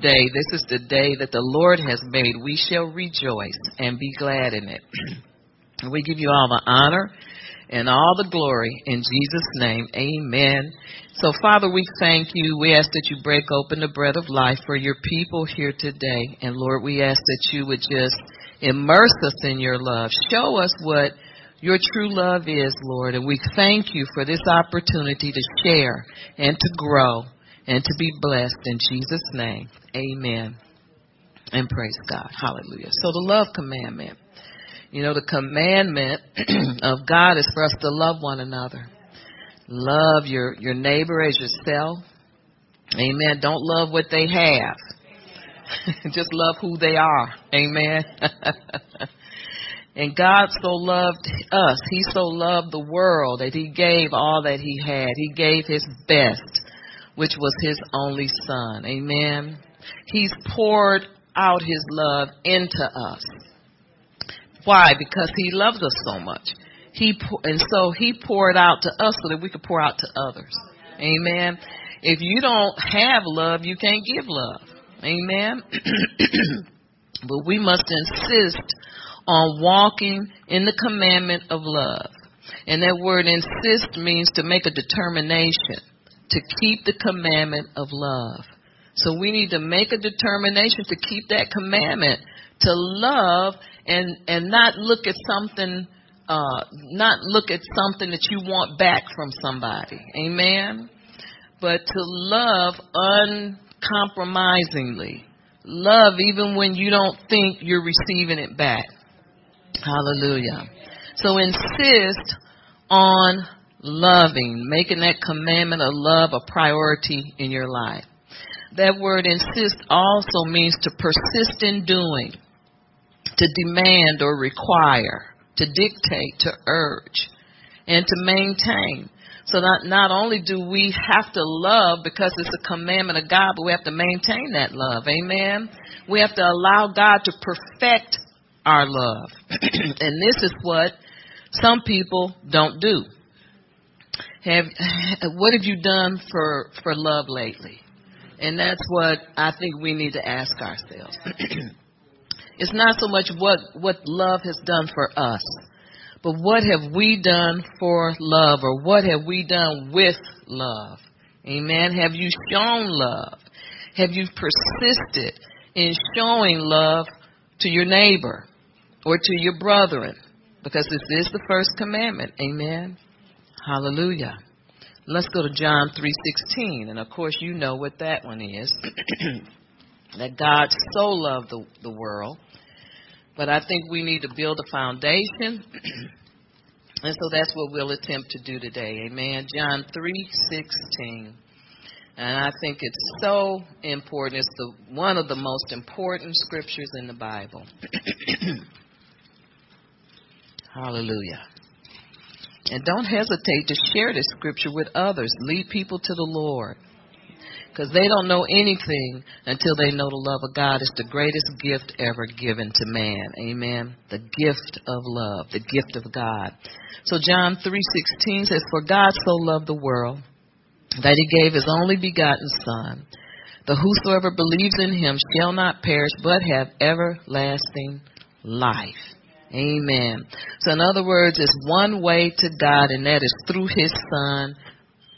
day. This is the day that the Lord has made. We shall rejoice and be glad in it. we give you all the honor and all the glory in Jesus' name. Amen. So, Father, we thank you. We ask that you break open the bread of life for your people here today. And Lord, we ask that you would just immerse us in your love. Show us what your true love is, Lord. And we thank you for this opportunity to share and to grow and to be blessed in Jesus' name. Amen. And praise God. Hallelujah. So the love commandment. You know, the commandment of God is for us to love one another. Love your, your neighbor as yourself. Amen. Don't love what they have. Just love who they are. Amen. and God so loved us. He so loved the world that he gave all that he had. He gave his best, which was his only son. Amen. He's poured out his love into us. Why? Because he loves us so much. He and so he poured out to us so that we could pour out to others. Amen. If you don't have love, you can't give love. Amen. but we must insist on walking in the commandment of love. And that word insist means to make a determination to keep the commandment of love. So we need to make a determination to keep that commandment, to love and and not look at something uh not look at something that you want back from somebody. Amen. But to love uncompromisingly. Love even when you don't think you're receiving it back. Hallelujah. So insist on loving, making that commandment of love a priority in your life. That word insist also means to persist in doing to demand or require, to dictate, to urge, and to maintain. So not, not only do we have to love because it's a commandment of God, but we have to maintain that love. Amen. We have to allow God to perfect our love. and this is what some people don't do. Have what have you done for for love lately? And that's what I think we need to ask ourselves. It's not so much what, what love has done for us, but what have we done for love or what have we done with love? Amen. Have you shown love? Have you persisted in showing love to your neighbor or to your brethren? Because this is the first commandment. Amen. Hallelujah. Let's go to John 3:16 and of course you know what that one is. that God so loved the, the world but I think we need to build a foundation. and so that's what we'll attempt to do today. Amen. John 3:16. And I think it's so important. It's the one of the most important scriptures in the Bible. Hallelujah. And don't hesitate to share this scripture with others. Lead people to the Lord because they don't know anything until they know the love of God is the greatest gift ever given to man. Amen. The gift of love, the gift of God. So John 3:16 says, "For God so loved the world that he gave his only begotten son, that whosoever believes in him shall not perish but have everlasting life." Amen. So in other words, it's one way to God and that is through his son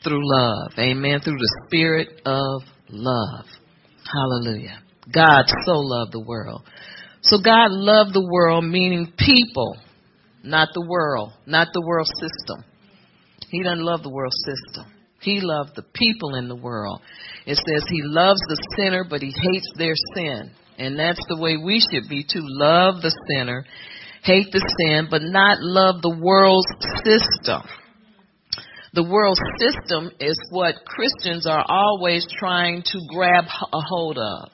through love. Amen. Through the spirit of love. Hallelujah. God so loved the world. So God loved the world, meaning people, not the world, not the world system. He doesn't love the world system. He loved the people in the world. It says he loves the sinner, but he hates their sin. And that's the way we should be to love the sinner, hate the sin, but not love the world's system. The world system is what Christians are always trying to grab a hold of.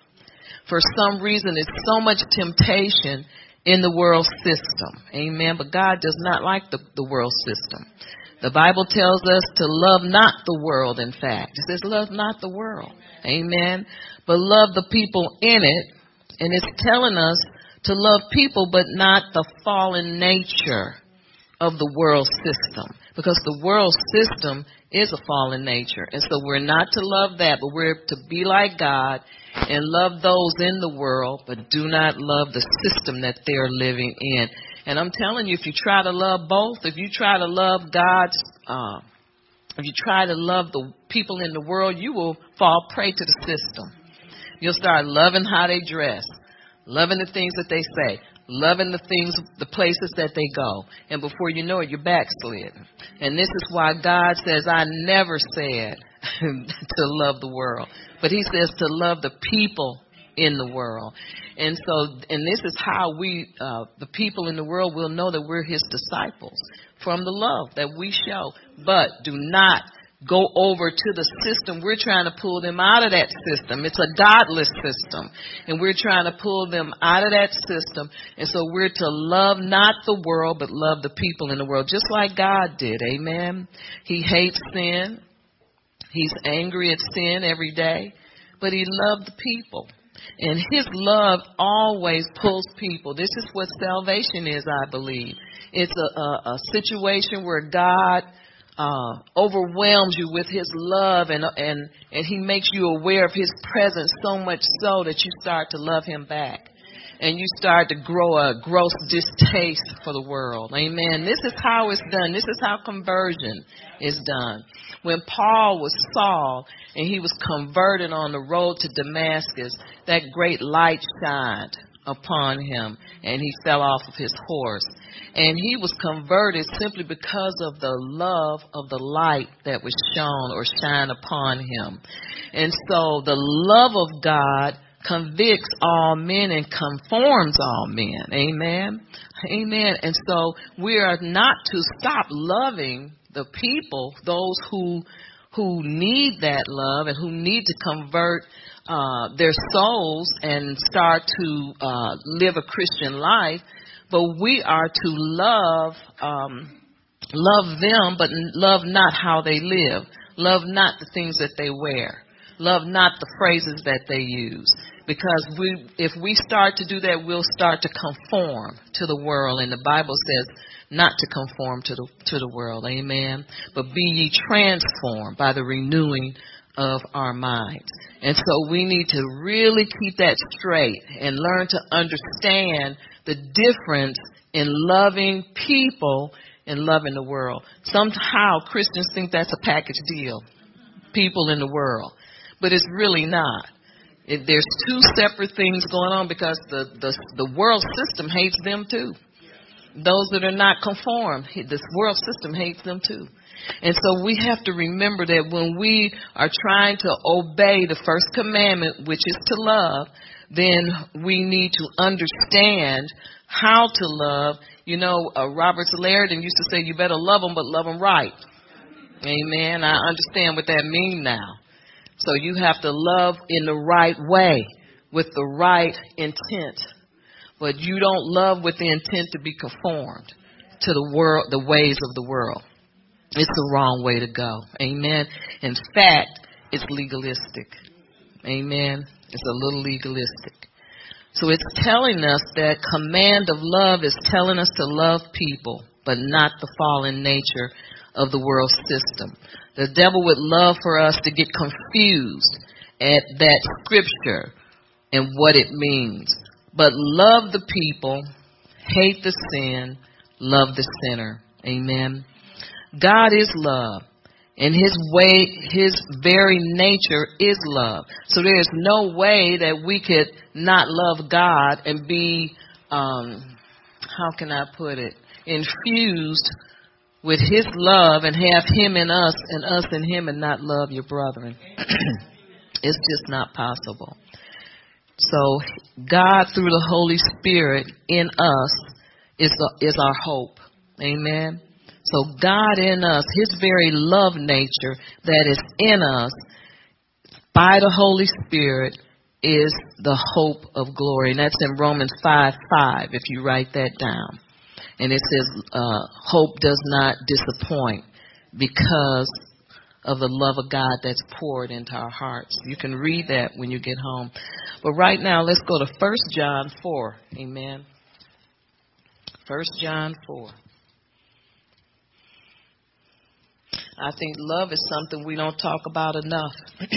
For some reason, it's so much temptation in the world system. Amen. But God does not like the, the world system. The Bible tells us to love not the world, in fact. It says, love not the world. Amen. But love the people in it. And it's telling us to love people, but not the fallen nature of the world system Because the world system is a fallen nature. And so we're not to love that, but we're to be like God and love those in the world, but do not love the system that they're living in. And I'm telling you, if you try to love both, if you try to love God's, uh, if you try to love the people in the world, you will fall prey to the system. You'll start loving how they dress, loving the things that they say, loving the things, the places that they go. And before you know it, you're backslid. And this is why God says, I never said to love the world, but He says to love the people in the world. And so, and this is how we, uh, the people in the world will know that we're His disciples from the love that we show. But do not go over to the system. We're trying to pull them out of that system. It's a godless system. And we're trying to pull them out of that system. And so we're to love not the world, but love the people in the world, just like God did. Amen. He hates sin. He's angry at sin every day, but he loved the people. And his love always pulls people. This is what salvation is, I believe. It's a, a, a situation where God uh, overwhelms you with His love, and and and He makes you aware of His presence so much so that you start to love Him back, and you start to grow a gross distaste for the world. Amen. This is how it's done. This is how conversion is done. When Paul was Saul and he was converted on the road to Damascus, that great light shined upon him and he fell off of his horse. And he was converted simply because of the love of the light that was shown or shine upon him. And so the love of God convicts all men and conforms all men. Amen. Amen. And so we are not to stop loving the people, those who who need that love and who need to convert uh, their souls and start to uh, live a Christian life, but we are to love um, love them, but love not how they live. Love not the things that they wear. Love not the phrases that they use. Because we, if we start to do that, we'll start to conform to the world. And the Bible says not to conform to the to the world. Amen. But be ye transformed by the renewing of our minds. And so we need to really keep that straight and learn to understand the difference in loving people and loving the world. Somehow Christians think that's a package deal. People in the world. But it's really not. It, there's two separate things going on because the, the the world system hates them too. Those that are not conformed, this world system hates them too. And so we have to remember that when we are trying to obey the first commandment, which is to love, then we need to understand how to love. You know, uh, Robert Liardon used to say, you better love them, but love them right. Amen. I understand what that means now. So you have to love in the right way with the right intent. But you don't love with the intent to be conformed to the world, the ways of the world. It's the wrong way to go. Amen. In fact, it's legalistic. Amen. It's a little legalistic. So it's telling us that command of love is telling us to love people, but not the fallen nature of the world system. The devil would love for us to get confused at that scripture and what it means. But love the people, hate the sin, love the sinner. Amen. God is love. And his way, his very nature is love. So there's no way that we could not love God and be, um, how can I put it, infused with his love and have him in us and us in him and not love your brethren. it's just not possible. So God through the Holy Spirit in us is, the, is our hope. Amen. So God in us, His very love nature that is in us by the Holy Spirit is the hope of glory. And that's in Romans 5 5, if you write that down. And it says, uh, hope does not disappoint because of the love of God that's poured into our hearts. You can read that when you get home. But right now, let's go to 1 John 4. Amen. 1 John 4. I think love is something we don't talk about enough.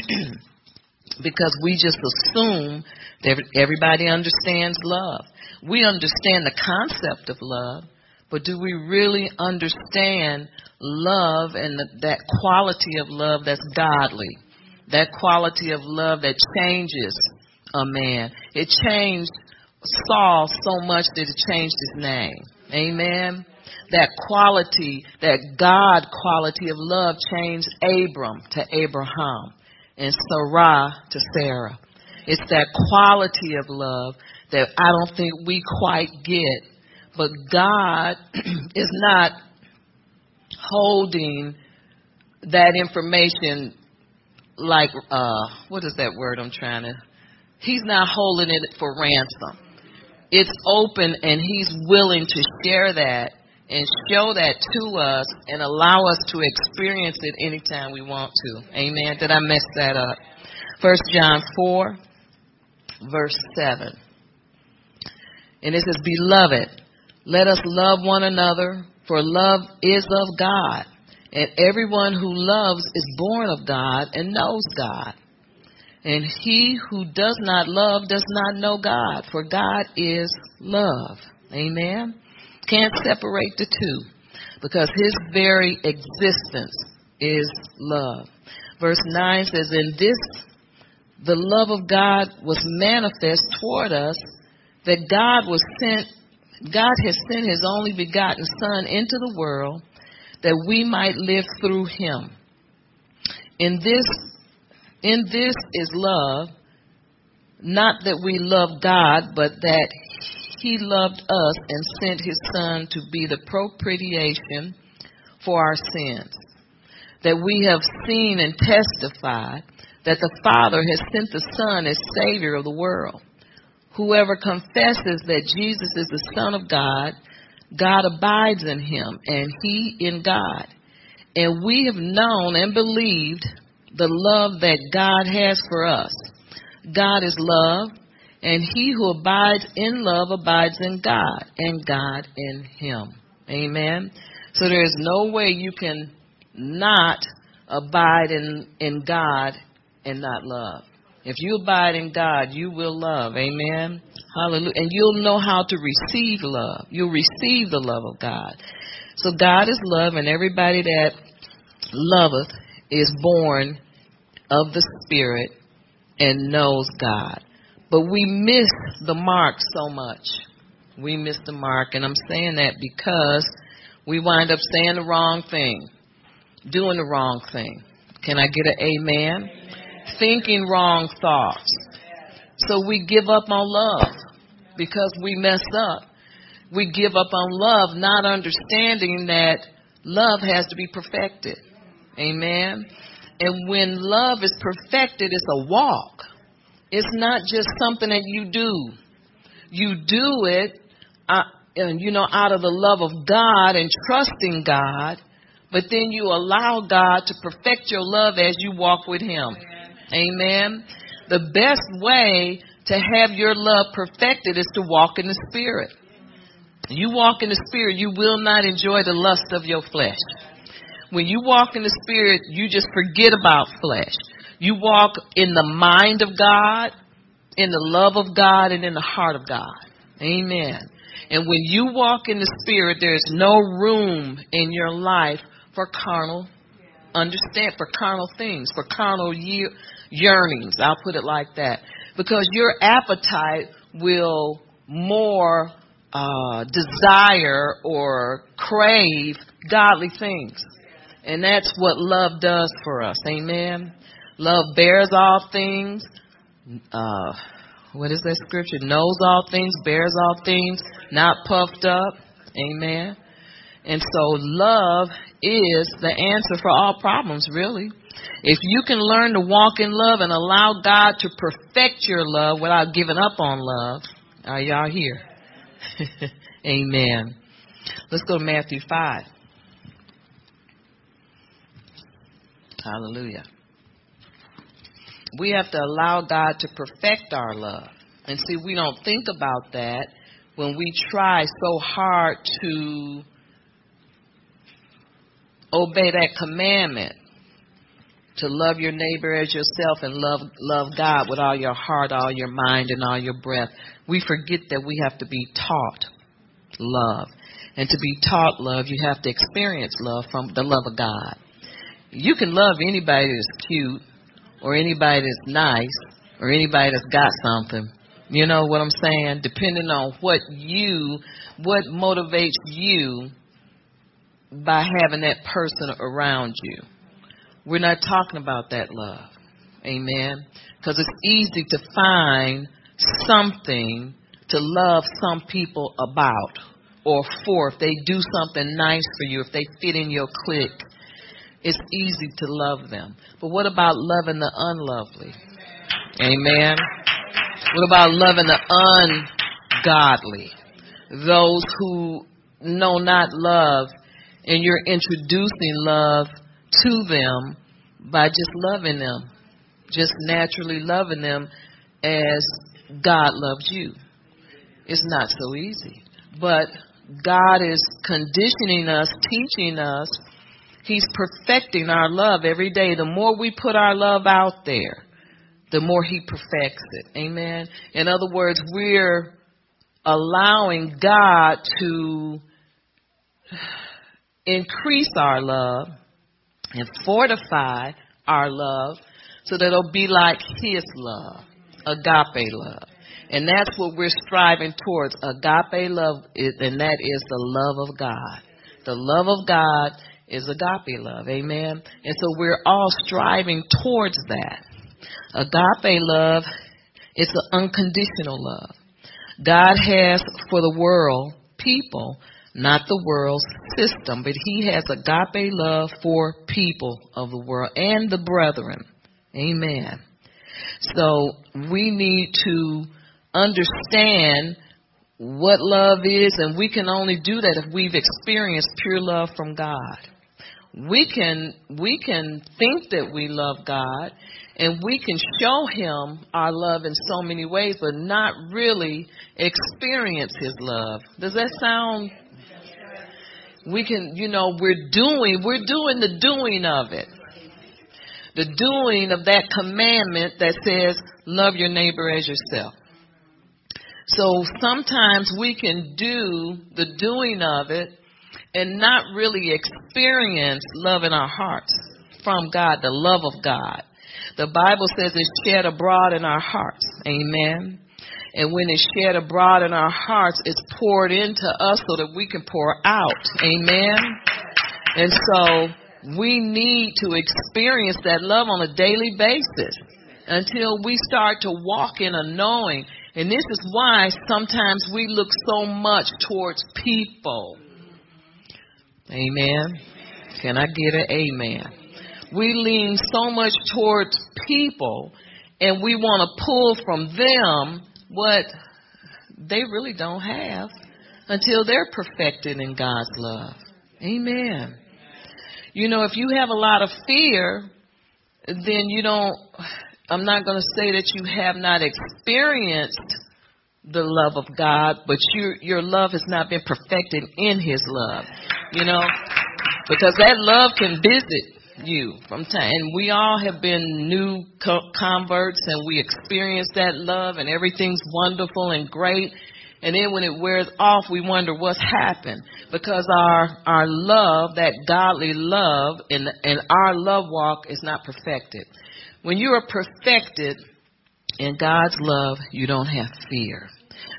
because we just assume that everybody understands love. We understand the concept of love, but do we really understand love and the, that quality of love that's godly? That quality of love that changes a man. It changed Saul so much that it changed his name. Amen. That quality, that God quality of love changed Abram to Abraham and Sarai to Sarah. It's that quality of love that I don't think we quite get. But God is not holding that information like uh what is that word I'm trying to He's not holding it for ransom. It's open and he's willing to share that and show that to us and allow us to experience it anytime we want to. Amen. Did I mess that up? First John 4, verse 7. And it says, Beloved, let us love one another, for love is of God. And everyone who loves is born of God and knows God. And he who does not love does not know God, for God is love. Amen. Can't separate the two because his very existence is love. Verse 9 says, In this the love of God was manifest toward us, that God was sent God has sent his only begotten Son into the world that we might live through him. In this in this is love, not that we love God, but that he loved us and sent his son to be the propitiation for our sins. That we have seen and testified that the Father has sent the Son as Savior of the world. Whoever confesses that Jesus is the Son of God, God abides in him and he in God. And we have known and believed the love that God has for us. God is love, and he who abides in love abides in God, and God in him. Amen. So there is no way you can not abide in, in God and not love. If you abide in God, you will love. Amen. Hallelujah. And you'll know how to receive love. You'll receive the love of God. So God is love, and everybody that loveth is born of the Spirit and knows God. But we miss the mark so much. We miss the mark, and I'm saying that because we wind up saying the wrong thing, doing the wrong thing. Can I get an amen? amen? Thinking wrong thoughts. So we give up on love because we mess up. We give up on love, not understanding that love has to be perfected. Amen. And when love is perfected, it's a walk. It's not just something that you do. You do it, uh, you know, out of the love of God and trusting God, but then you allow God to perfect your love as you walk with Him. Amen. The best way to have your love perfected is to walk in the Spirit. You walk in the Spirit, you will not enjoy the lust of your flesh. When you walk in the Spirit, you just forget about flesh. You walk in the mind of God, in the love of God, and in the heart of God. Amen. And when you walk in the Spirit, there's no room in your life for carnal understand for carnal things, for carnal ye- yearnings. I'll put it like that. Because your appetite will more uh, desire or crave godly things. And that's what love does for us. Amen. Love bears all things. Uh, what is that scripture? Knows all things, bears all things, not puffed up. Amen. And so love is the answer for all problems, really. If you can learn to walk in love and allow God to perfect your love without giving up on love, are y'all here? Amen. Let's go to Matthew 5. Hallelujah. We have to allow God to perfect our love. And see, we don't think about that when we try so hard to obey that commandment to love your neighbor as yourself and love love God with all your heart, all your mind and all your breath. We forget that we have to be taught love. And to be taught love, you have to experience love from the love of God. You can love anybody that's cute or anybody that's nice or anybody that's got something. You know what I'm saying? Depending on what you, what motivates you by having that person around you. We're not talking about that love. Amen. Because it's easy to find something to love some people about or for. If they do something nice for you, if they fit in your clique, it's easy to love them. But what about loving the unlovely? Amen. What about loving the ungodly? Those who know not love, and you're introducing love to them by just loving them, just naturally loving them as God loves you. It's not so easy. But God is conditioning us, teaching us. He's perfecting our love every day. The more we put our love out there, the more He perfects it. Amen. In other words, we're allowing God to increase our love and fortify our love so that it'll be like His love, agape love. And that's what we're striving towards. Agape love, is, and that is the love of God. The love of God is agape love. Amen. And so we're all striving towards that. Agape love is an unconditional love. God has for the world people not the world's system, but he has agape love for people of the world and the brethren. Amen. So we need to understand what love is, and we can only do that if we've experienced pure love from God. We can we can think that we love God and we can show him our love in so many ways but not really experience his love. Does that sound we can, you know, we're doing, we're doing the doing of it. The doing of that commandment that says, love your neighbor as yourself. So sometimes we can do the doing of it and not really experience love in our hearts from God, the love of God. The Bible says it's shed abroad in our hearts. Amen. And when it's shed abroad in our hearts, it's poured into us so that we can pour out. Amen. And so we need to experience that love on a daily basis until we start to walk in a knowing. And this is why sometimes we look so much towards people. Amen. Can I get an amen? We lean so much towards people and we want to pull from them what they really don't have until they're perfected in God's love. Amen. You know, if you have a lot of fear, then you don't, I'm not going to say that you have not experienced the love of God, but your your love has not been perfected in His love. You know, because that love can visit you from time. And we all have been new co- converts and we experience that love and everything's wonderful and great. And then when it wears off, we wonder what's happened because our our love, that godly love, and and our love walk is not perfected. When you are perfected in God's love, you don't have fear.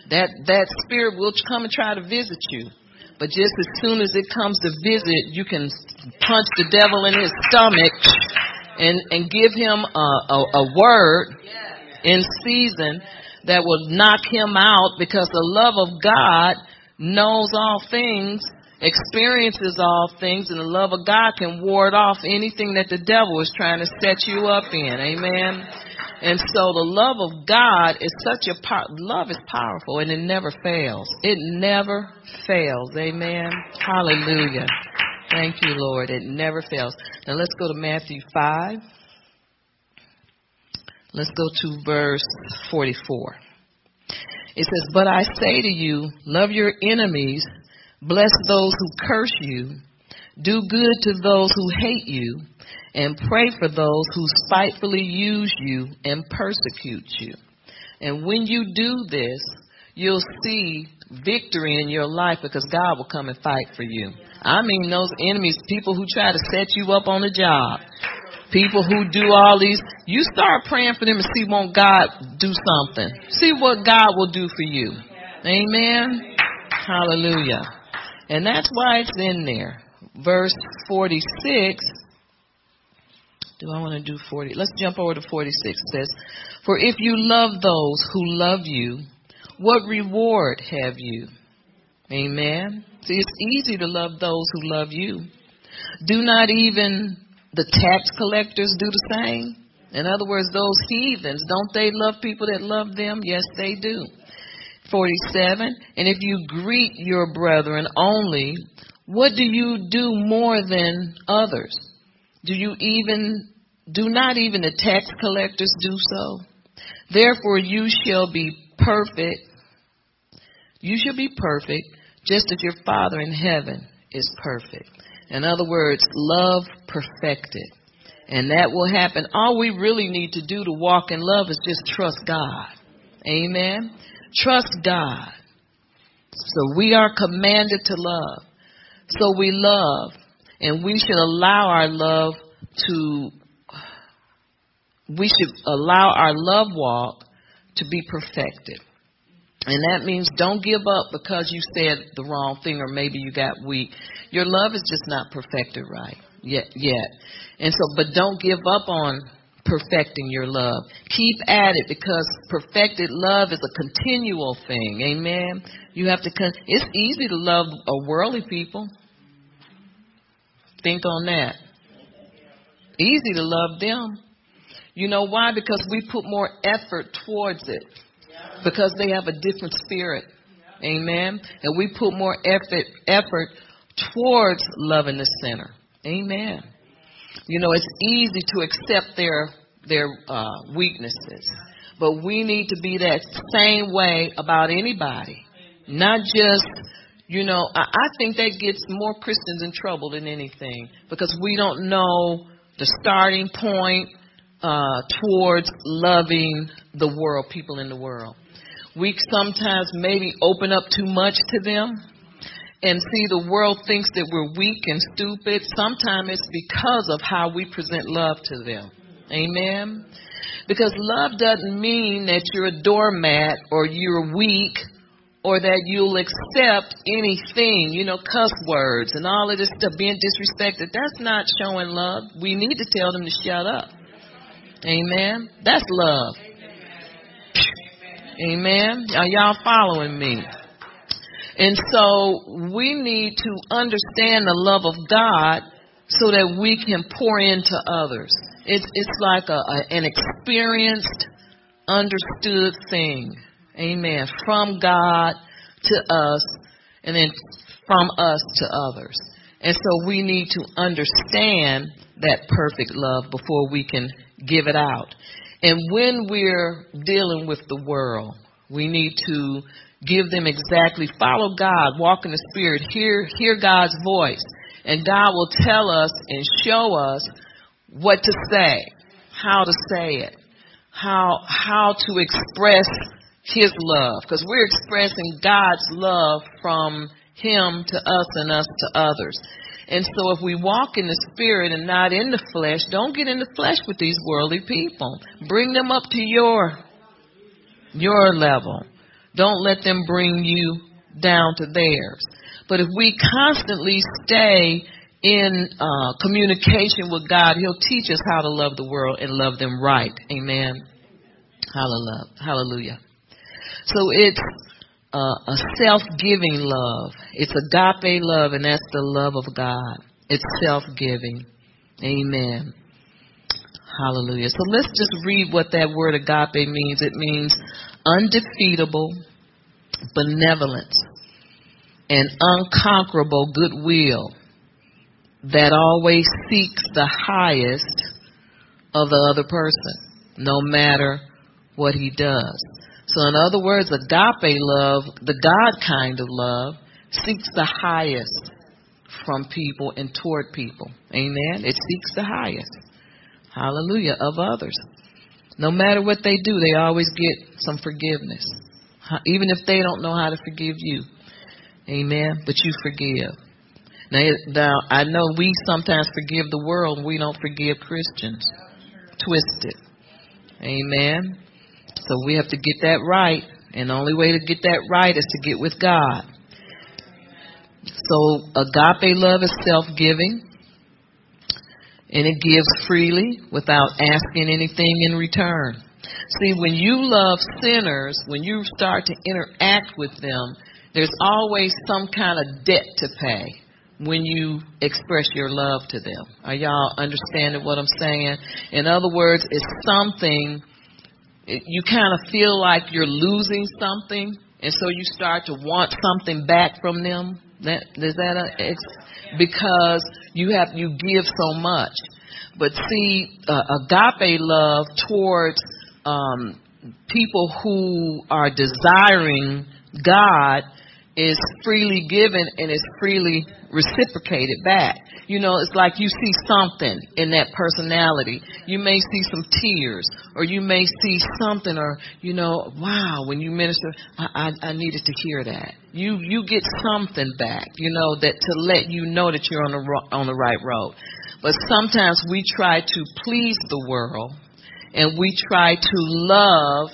That that spirit will come and try to visit you. But just as soon as it comes to visit, you can punch the devil in his stomach and, and give him a, a, a word in season that will knock him out because the love of God knows all things, experiences all things, and the love of God can ward off anything that the devil is trying to set you up in. Amen. And so the love of God is such a power. Love is powerful and it never fails. It never fails. Amen. Hallelujah. Thank you, Lord. It never fails. Now let's go to Matthew 5. Let's go to verse 44. It says, But I say to you, love your enemies, bless those who curse you, Do good to those who hate you, and pray for those who spitefully use you and persecute you. And when you do this, you'll see victory in your life because God will come and fight for you. I mean, those enemies, people who try to set you up on a job, people who do all these, you start praying for them and see won't God do something. See what God will do for you. Amen. Hallelujah. And that's why it's in there. Verse 46. Do I want to do 40? Let's jump over to 46. It says, For if you love those who love you, what reward have you? Amen. See, it's easy to love those who love you. Do not even the tax collectors do the same? In other words, those heathens, don't they love people that love them? Yes, they do. 47. And if you greet your brethren only, what do you do more than others? Do you even, do not even the tax collectors do so? Therefore you shall be perfect. You shall be perfect, just as your Father in heaven is perfect. In other words, love perfected. And that will happen. All we really need to do to walk in love is just trust God. Amen. Trust God. So we are commanded to love. So we love. And we should allow our love to, we should allow our love walk to be perfected. And that means don't give up because you said the wrong thing or maybe you got weak. Your love is just not perfected right yet yet. And so but don't give up on perfecting your love. Keep at it because perfected love is a continual thing. Amen. You have to con- it's easy to love a worldly people. Think on that. Easy to love them. You know why? Because we put more effort towards it because they have a different spirit. Amen. And we put more effort effort towards loving the sinner. Amen. You know, it's easy to accept their their uh, weaknesses, but we need to be that same way about anybody, not just. You know, I, I think that gets more Christians in trouble than anything because we don't know the starting point uh, towards loving the world, people in the world we sometimes maybe open up too much to them and see the world thinks that we're weak and stupid. Sometimes it's because of how we present love to them. Amen. Because love doesn't mean that you're a doormat or you're weak or that you'll accept anything, you know, cuss words and all of this stuff, being disrespected. That's not showing love. We need to tell them to shut up. Amen. That's love. Amen. Are y'all following me? And so we need to understand the love of God so that we can pour into others. It's it's like a, a an experienced, understood thing. Amen. From God to us and then from us to others. And so we need to understand that perfect love before we can give it out. And when we're dealing with the world, we need to give them exactly follow God, walk in the spirit, hear hear God's voice, and God will tell us and show us what to say, how to say it, how how to express his love because we're expressing God's love from him to us and us to others. And so if we walk in the spirit and not in the flesh, don't get in the flesh with these worldly people. Bring them up to your your level. Don't let them bring you down to theirs. But if we constantly stay in uh, communication with God, He'll teach us how to love the world and love them right. Amen. Hallelujah. So it's uh, a self-giving love. It's agape love, and that's the love of God. It's self-giving. Amen. Hallelujah. So let's just read what that word agape means. It means undefeatable benevolence and unconquerable goodwill that always seeks the highest of the other person, no matter what he does. So, in other words, agape love, the God kind of love, seeks the highest from people and toward people. Amen. It seeks the highest. Hallelujah. Of others. No matter what they do, they always get some forgiveness. Even if they don't know how to forgive you. Amen. But you forgive. Now, now I know we sometimes forgive the world we don't forgive Christians. Twisted. Amen. So we have to get that right. And the only way to get that right is to get with God. So agape love is self-giving. And it gives freely without asking anything in return. See, when you love sinners, when you start to interact with them, there's always some kind of debt to pay when you express your love to them. Are y'all understanding what I'm saying? In other words, it's something you kind of feel like you're losing something, and so you start to want something back from them. That is that a ex, because you have you give so much. But see, uh, agape love towards um, people who are desiring God is freely given and is freely reciprocated back. You know, it's like you see something in that personality. You may see some tears, or you may see something, or you know, wow, when you minister, I, I, I needed to hear that. You you get something back, you know, that to let you know that you're on the on the right road. But sometimes we try to please the world, and we try to love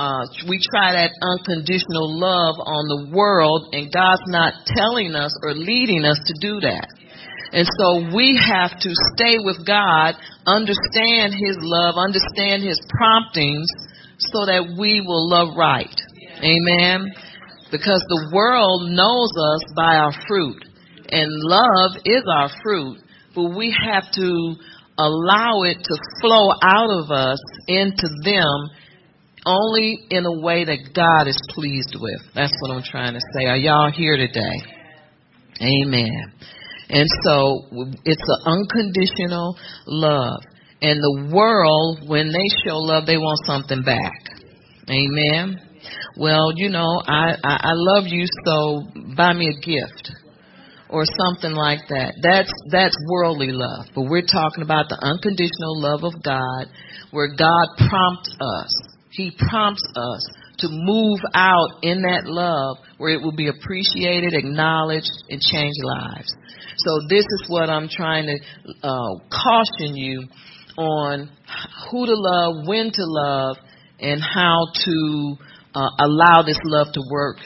uh, we try that unconditional love on the world, and God's not telling us or leading us to do that. And so we have to stay with God, understand His love, understand His promptings, so that we will love right. Amen. Because the world knows us by our fruit, and love is our fruit, but we have to allow it to flow out of us into them only in a way that God is pleased with. That's what I'm trying to say. Are y'all here today? Amen. And so it's an unconditional love. And the world, when they show love, they want something back. Amen. Well, you know, I, I, I love you, so buy me a gift or something like that. That's that's worldly love. But we're talking about the unconditional love of God, where God prompts us he prompts us to move out in that love where it will be appreciated, acknowledged, and change lives. So this is what I'm trying to uh, caution you on who to love, when to love, and how to uh, allow this love to work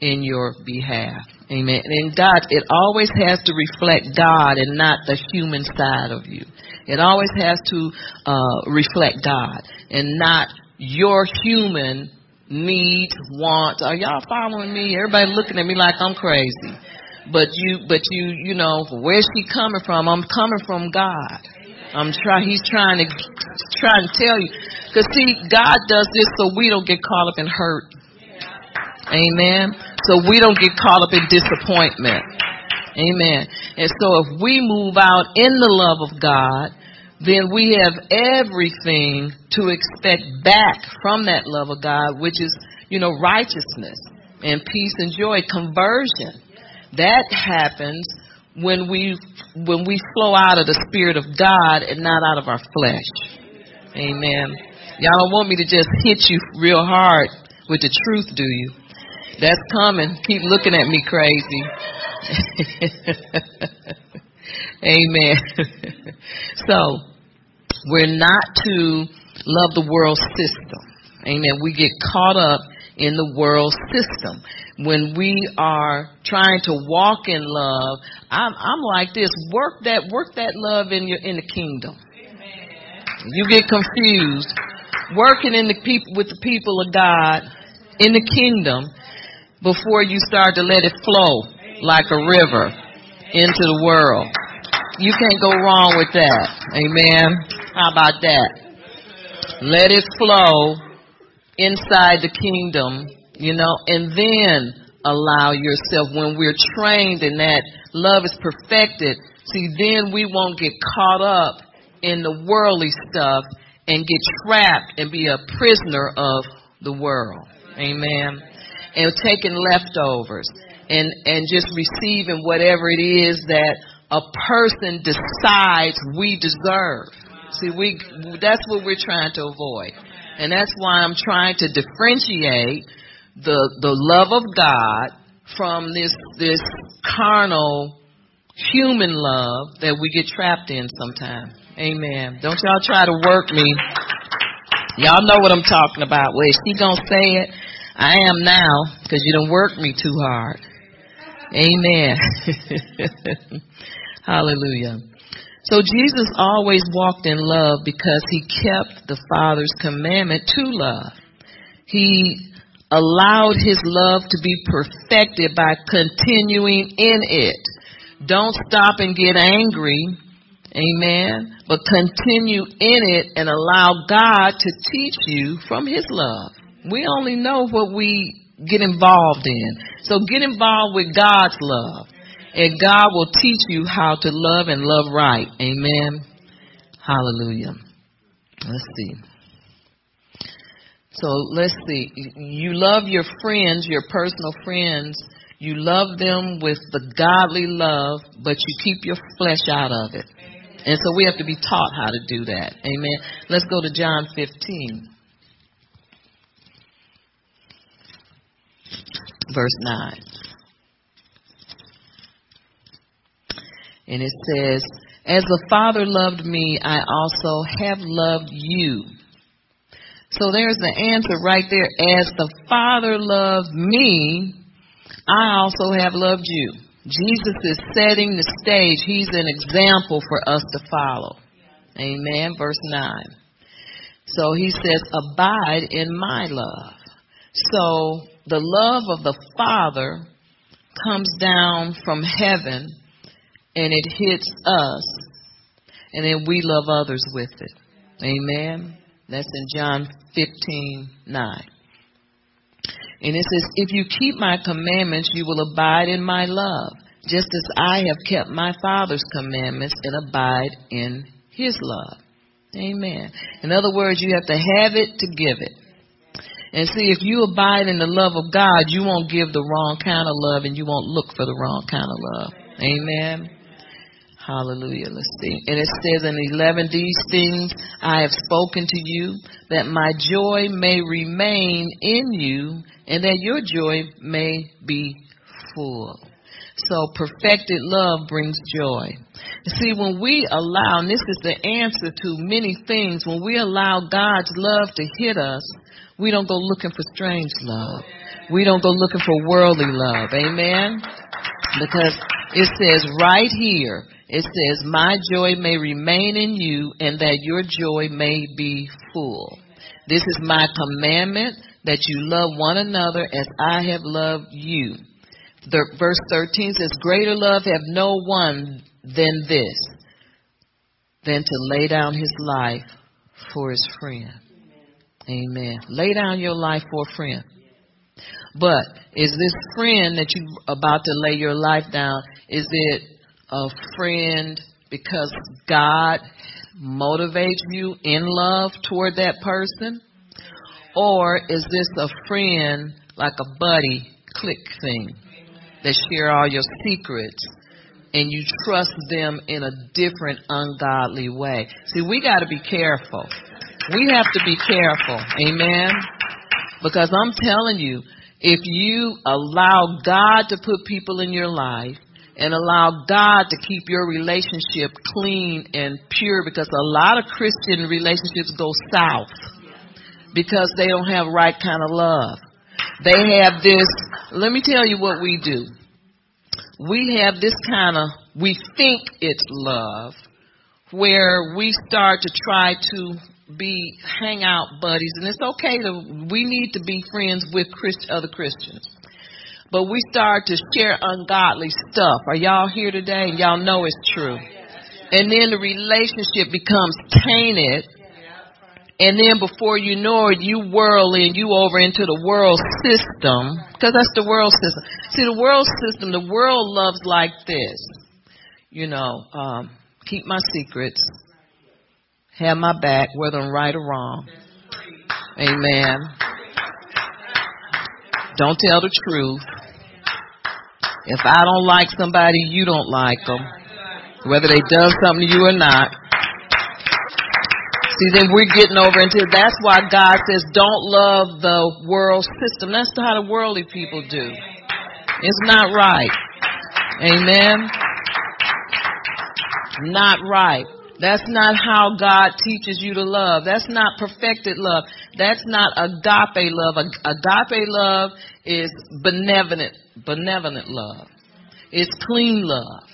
in your behalf. Amen. And God, it always has to reflect God and not the human side of you. It always has to uh, reflect God and not your human needs, wants. Are y'all following me? Everybody looking at me like I'm crazy. But you, but you, you know, where's she coming from? I'm coming from God. I'm trying. He's trying to trying to tell you, because see, God does this so we don't get caught up in hurt. Amen. So we don't get caught up in disappointment. Amen. And so if we move out in the love of God, then we have everything to expect back from that love of God, which is, you know, righteousness and peace and joy, conversion. That happens when we when we flow out of the spirit of God and not out of our flesh. Amen. Y'all don't want me to just hit you real hard with the truth, do you? That's coming. Keep looking at me crazy. Amen. so, we're not to love the world system. Amen. We get caught up in the world system. When we are trying to walk in love, I'm, I'm like this. Work that, work that love in your, in the kingdom. You get confused. Working in the people, with the people of God in the kingdom before you start to let it flow like a river into the world. You can't go wrong with that. Amen. How about that? Let it flow inside the kingdom, you know, and then allow yourself when we're trained in that love is perfected. See, then we won't get caught up in the worldly stuff and get trapped and be a prisoner of the world. Amen. And taking leftovers and, and just receiving whatever it is that a person decides we deserve. See, we, that's what we're trying to avoid. And that's why I'm trying to differentiate the, the love of God from this, this carnal human love that we get trapped in sometimes. Amen. Don't y'all try to work me. Y'all know what I'm talking about. Well, she gonna say it. I am now because you don't work me too hard. Amen. Hallelujah. So Jesus always walked in love because he kept the Father's commandment to love. He allowed his love to be perfected by continuing in it. Don't stop and get angry. Amen. But continue in it and allow God to teach you from his love. We only know what we get involved in. So get involved with God's love. And God will teach you how to love and love right. Amen. Hallelujah. Let's see. So let's see. You love your friends, your personal friends. You love them with the godly love, but you keep your flesh out of it. And so we have to be taught how to do that. Amen. Let's go to John 15. Verse 9. And it says, As the Father loved me, I also have loved you. So there's the answer right there. As the Father loved me, I also have loved you. Jesus is setting the stage. He's an example for us to follow. Amen. Verse 9. So he says, Abide in my love. So the love of the Father comes down from heaven and it hits us, and then we love others with it. Amen. That's in John 15 9. And it says, If you keep my commandments, you will abide in my love, just as I have kept my Father's commandments and abide in his love. Amen. In other words, you have to have it to give it. And see, if you abide in the love of God, you won't give the wrong kind of love and you won't look for the wrong kind of love. Amen. Hallelujah. Let's see. And it says in 11, these things I have spoken to you, that my joy may remain in you, and that your joy may be full. So perfected love brings joy. See, when we allow, and this is the answer to many things, when we allow God's love to hit us, we don't go looking for strange love. We don't go looking for worldly love. Amen? Because it says right here, it says, My joy may remain in you and that your joy may be full. This is my commandment that you love one another as I have loved you. The, verse 13 says, Greater love have no one than this, than to lay down his life for his friend. Amen. Lay down your life for a friend. But is this friend that you about to lay your life down, is it a friend because God motivates you in love toward that person? Or is this a friend like a buddy click thing that share all your secrets and you trust them in a different ungodly way? See, we got to be careful. We have to be careful. Amen. Because I'm telling you, if you allow God to put people in your life and allow God to keep your relationship clean and pure because a lot of Christian relationships go south because they don't have right kind of love. They have this, let me tell you what we do. We have this kind of, we think it's love where we start to try to be hangout buddies and it's okay to, we need to be friends with Christ, other Christians but we start to share ungodly stuff. Are y'all here today? Y'all know it's true. And then the relationship becomes tainted. And then before you know it, you whirl in, you over into the world system. Because that's the world system. See, the world system, the world loves like this. You know, um, keep my secrets. Have my back, whether I'm right or wrong. Amen. Don't tell the truth. If I don't like somebody, you don't like them. Whether they done something to you or not. See, then we're getting over into that's why God says don't love the world system. That's how the worldly people do. It's not right. Amen. Not right. That's not how God teaches you to love. That's not perfected love. That's not agape love. Agape love is benevolent, benevolent love. It's clean love.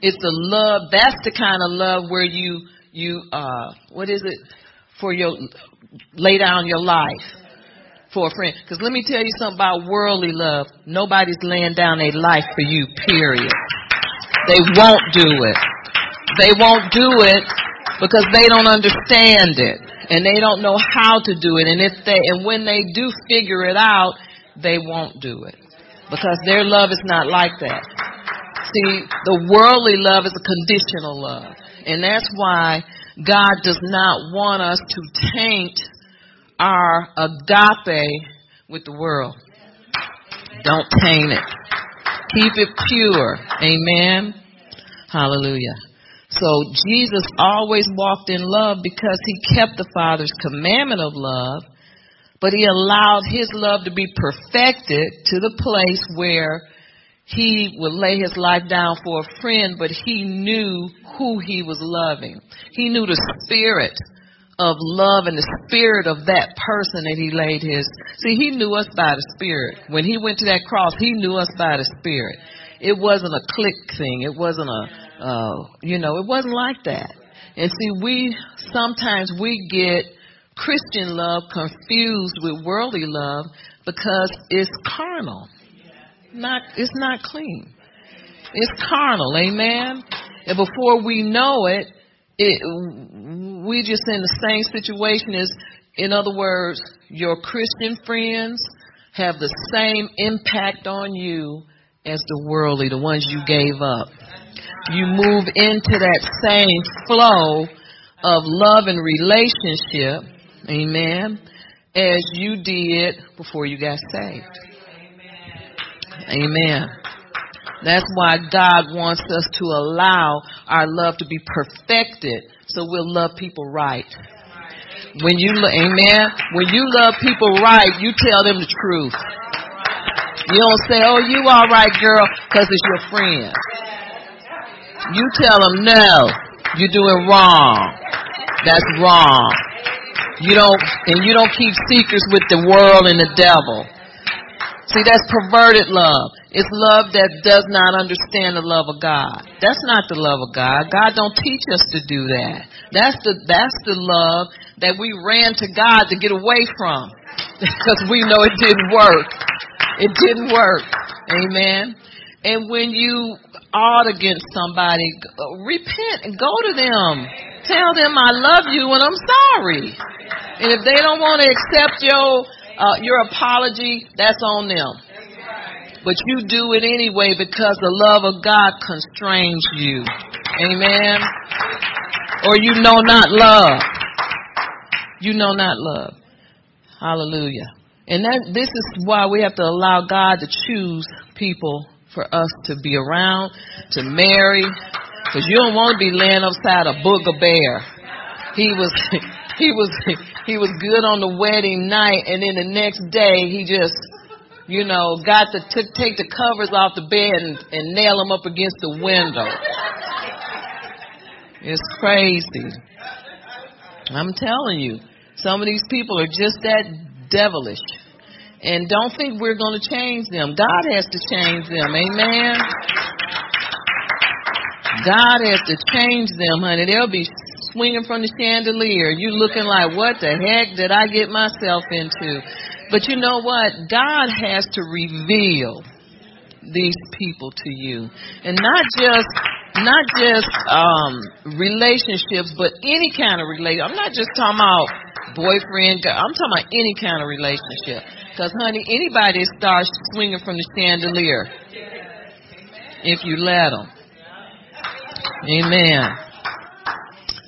It's the love. That's the kind of love where you you uh what is it for your lay down your life for a friend. Because let me tell you something about worldly love. Nobody's laying down a life for you. Period. They won't do it. They won't do it because they don't understand it and they don't know how to do it. And if they and when they do figure it out, they won't do it because their love is not like that. See, the worldly love is a conditional love. And that's why God does not want us to taint our agape with the world. Don't taint it. Keep it pure. Amen. Hallelujah. So Jesus always walked in love because he kept the Father's commandment of love, but he allowed his love to be perfected to the place where he would lay his life down for a friend, but he knew who he was loving. He knew the spirit of love and the spirit of that person that he laid his. See, he knew us by the spirit. When he went to that cross, he knew us by the spirit. It wasn't a click thing. It wasn't a, uh, you know, it wasn't like that. And see, we sometimes we get Christian love confused with worldly love because it's carnal. Not, it's not clean. It's carnal, amen. And before we know it, it we just in the same situation as, in other words, your Christian friends have the same impact on you as the worldly, the ones you gave up. You move into that same flow of love and relationship, amen, as you did before you got saved. Amen. That's why God wants us to allow our love to be perfected so we'll love people right. When you, amen, when you love people right, you tell them the truth. You don't say, oh, you all right, girl, because it's your friend. You tell them, no, you're doing wrong. That's wrong. You don't, and you don't keep secrets with the world and the devil. See, that's perverted love. It's love that does not understand the love of God. That's not the love of God. God don't teach us to do that. That's the that's the love that we ran to God to get away from because we know it didn't work. It didn't work. Amen. And when you ought against somebody, repent and go to them. Tell them I love you and I'm sorry. And if they don't want to accept your uh, your apology, that's on them. But you do it anyway because the love of God constrains you. Amen. Or you know not love. You know not love. Hallelujah. And that this is why we have to allow God to choose people for us to be around, to marry, because you don't want to be laying upside a booger bear. He was he was he was good on the wedding night, and then the next day he just, you know, got to t- take the covers off the bed and, and nail them up against the window. It's crazy. I'm telling you, some of these people are just that devilish. And don't think we're going to change them. God has to change them. Amen. God has to change them, honey. They'll be swinging from the chandelier. You looking like, what the heck did I get myself into? But you know what? God has to reveal these people to you. And not just not just um relationships, but any kind of relationship. I'm not just talking about boyfriend. I'm talking about any kind of relationship. Because, honey, anybody starts swinging from the chandelier if you let them. Amen.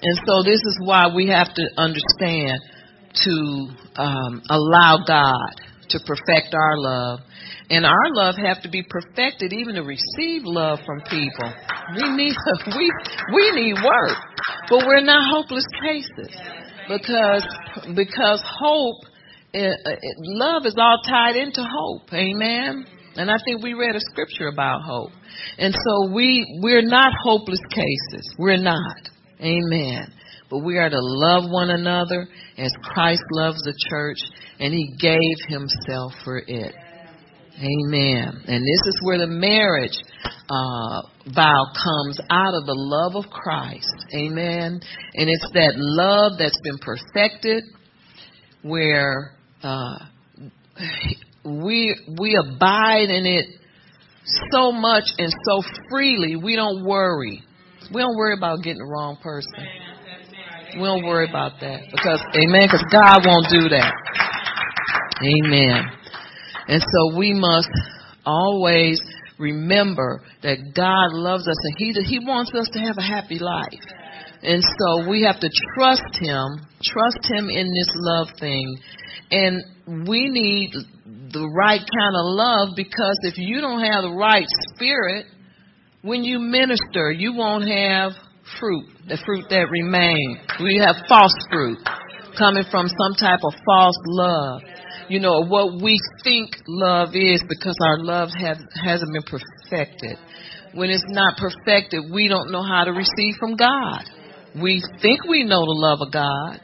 And so this is why we have to understand to um, allow God to perfect our love. And our love have to be perfected even to receive love from people. We need we we need work. But we're not hopeless cases. Because because hope it, uh, it, love is all tied into hope. Amen. And I think we read a scripture about hope. And so we we're not hopeless cases. We're not. Amen. But we are to love one another as Christ loves the church and he gave himself for it. Amen. And this is where the marriage uh, vow comes out of the love of Christ. Amen. And it's that love that's been perfected where uh, we we abide in it so much and so freely. We don't worry. We don't worry about getting the wrong person. We don't worry about that because, Amen. Because God won't do that. Amen. And so we must always remember that God loves us and He He wants us to have a happy life. And so we have to trust Him, trust Him in this love thing. And we need the right kind of love because if you don't have the right spirit, when you minister, you won't have fruit, the fruit that remains. We have false fruit coming from some type of false love. You know, what we think love is because our love has, hasn't been perfected. When it's not perfected, we don't know how to receive from God. We think we know the love of God,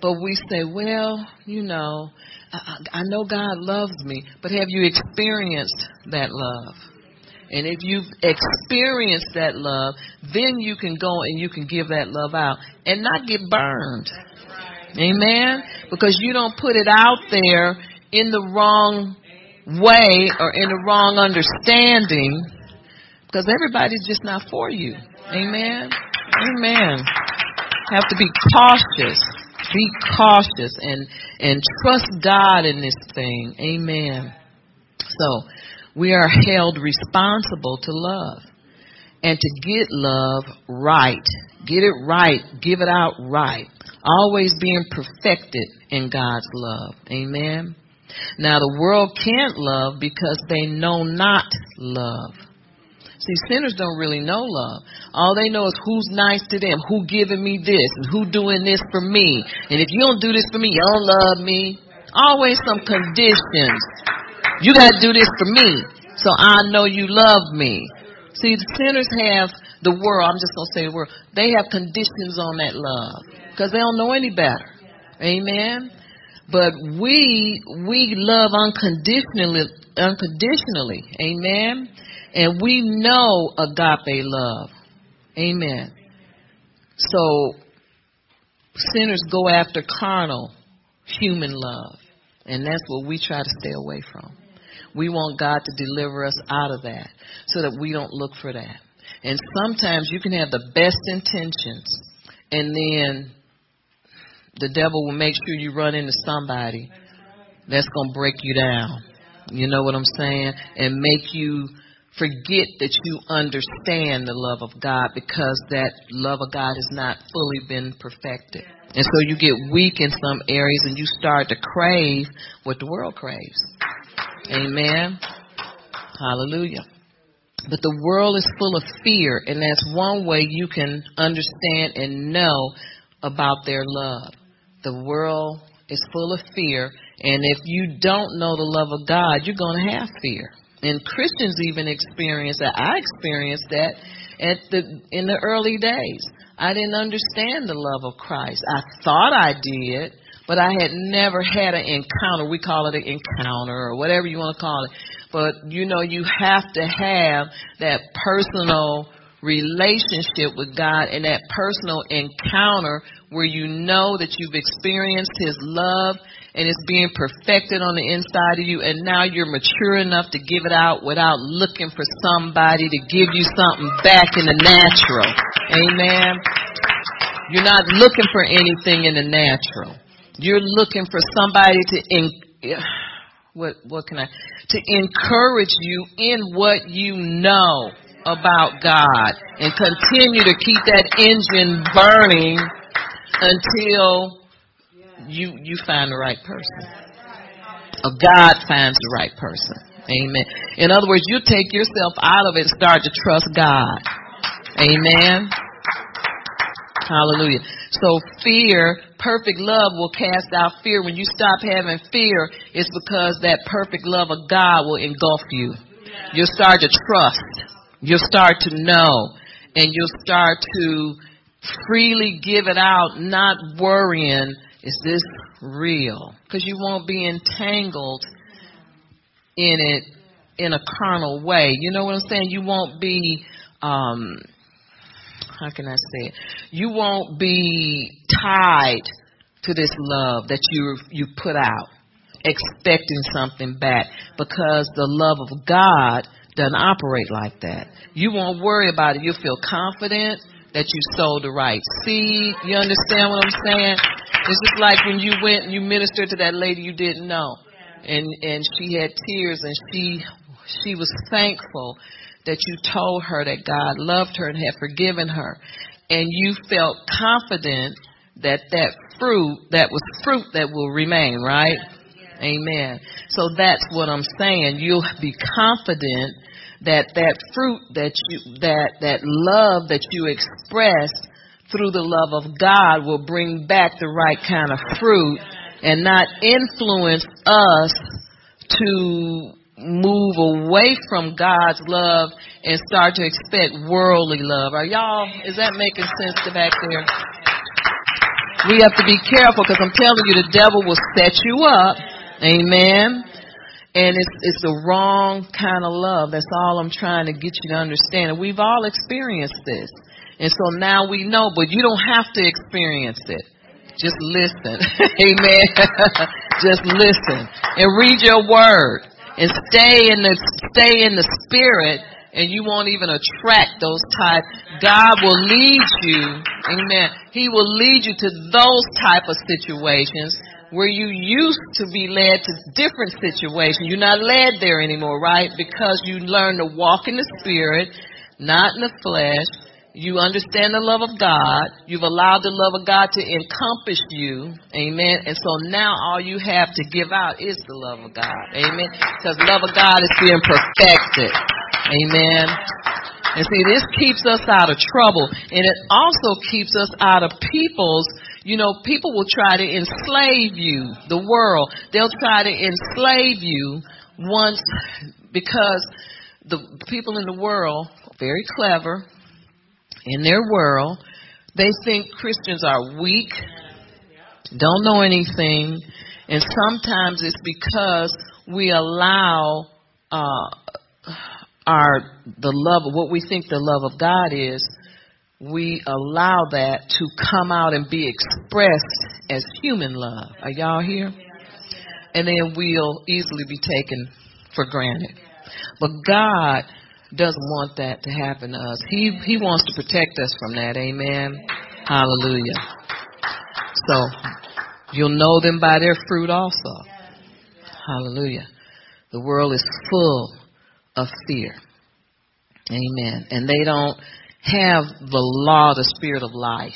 but we say, well, you know, I, I know God loves me, but have you experienced that love? And if you've experienced that love, then you can go and you can give that love out and not get burned. Amen? Because you don't put it out there in the wrong way or in the wrong understanding because everybody's just not for you. Amen? Amen. Have to be cautious. Be cautious and and trust God in this thing. Amen. So, we are held responsible to love and to get love right. Get it right. Give it out right. Always being perfected in God's love. Amen. Now the world can't love because they know not love. See, sinners don't really know love. All they know is who's nice to them, who giving me this, and who doing this for me. And if you don't do this for me, you don't love me. Always some conditions. You got to do this for me, so I know you love me. See, the sinners have the world. I'm just gonna say the world. They have conditions on that love because they don't know any better. Amen. But we we love unconditionally unconditionally. Amen. And we know agape love. Amen. So sinners go after carnal human love. And that's what we try to stay away from. We want God to deliver us out of that so that we don't look for that. And sometimes you can have the best intentions and then the devil will make sure you run into somebody that's going to break you down. You know what I'm saying? And make you forget that you understand the love of God because that love of God has not fully been perfected. And so you get weak in some areas and you start to crave what the world craves. Amen. Hallelujah. But the world is full of fear, and that's one way you can understand and know about their love. The world is full of fear, and if you don't know the love of God, you're going to have fear. And Christians even experience that. I experienced that at the in the early days. I didn't understand the love of Christ. I thought I did, but I had never had an encounter. We call it an encounter or whatever you want to call it. But you know, you have to have that personal relationship with God and that personal encounter where you know that you've experienced His love and it's being perfected on the inside of you, and now you're mature enough to give it out without looking for somebody to give you something back in the natural. Amen. You're not looking for anything in the natural. You're looking for somebody to in, what what can I to encourage you in what you know about God and continue to keep that engine burning until you you find the right person. A God finds the right person. Amen. In other words, you take yourself out of it and start to trust God. Amen. Hallelujah. So fear, perfect love will cast out fear. When you stop having fear, it's because that perfect love of God will engulf you. You'll start to trust. You'll start to know. And you'll start to freely give it out, not worrying, is this real? Because you won't be entangled in it in a carnal way. You know what I'm saying? You won't be um how can I say it? You won't be tied to this love that you you put out, expecting something back, because the love of God doesn't operate like that. You won't worry about it. You'll feel confident that you sowed the right seed. You understand what I'm saying? It's just like when you went and you ministered to that lady you didn't know, and and she had tears and she she was thankful that you told her that God loved her and had forgiven her. And you felt confident that that fruit, that was fruit that will remain, right? Amen. So that's what I'm saying. You'll be confident that that fruit that you, that, that love that you expressed through the love of God will bring back the right kind of fruit and not influence us to move away from God's love and start to expect worldly love. Are y'all, is that making sense to back there? We have to be careful because I'm telling you the devil will set you up. Amen. And it's, it's the wrong kind of love. That's all I'm trying to get you to understand. And we've all experienced this. And so now we know, but you don't have to experience it. Just listen. Amen. Just listen. And read your word. And stay in the stay in the spirit and you won't even attract those type. God will lead you. Amen. He will lead you to those type of situations where you used to be led to different situations. You're not led there anymore right? Because you learn to walk in the spirit not in the flesh you understand the love of God. You've allowed the love of God to encompass you. Amen. And so now all you have to give out is the love of God. Amen. Because love of God is being perfected. Amen. And see, this keeps us out of trouble. And it also keeps us out of people's, you know, people will try to enslave you, the world. They'll try to enslave you once because the people in the world very clever in their world. They think Christians are weak, don't know anything, and sometimes it's because we allow uh, our the love what we think the love of God is. We allow that to come out and be expressed as human love. Are y'all here? And then we'll easily be taken for granted. But God doesn't want that to happen to us. He he wants to protect us from that. Amen. Hallelujah. So you'll know them by their fruit also. Hallelujah. The world is full of fear. Amen. And they don't have the law, the spirit of life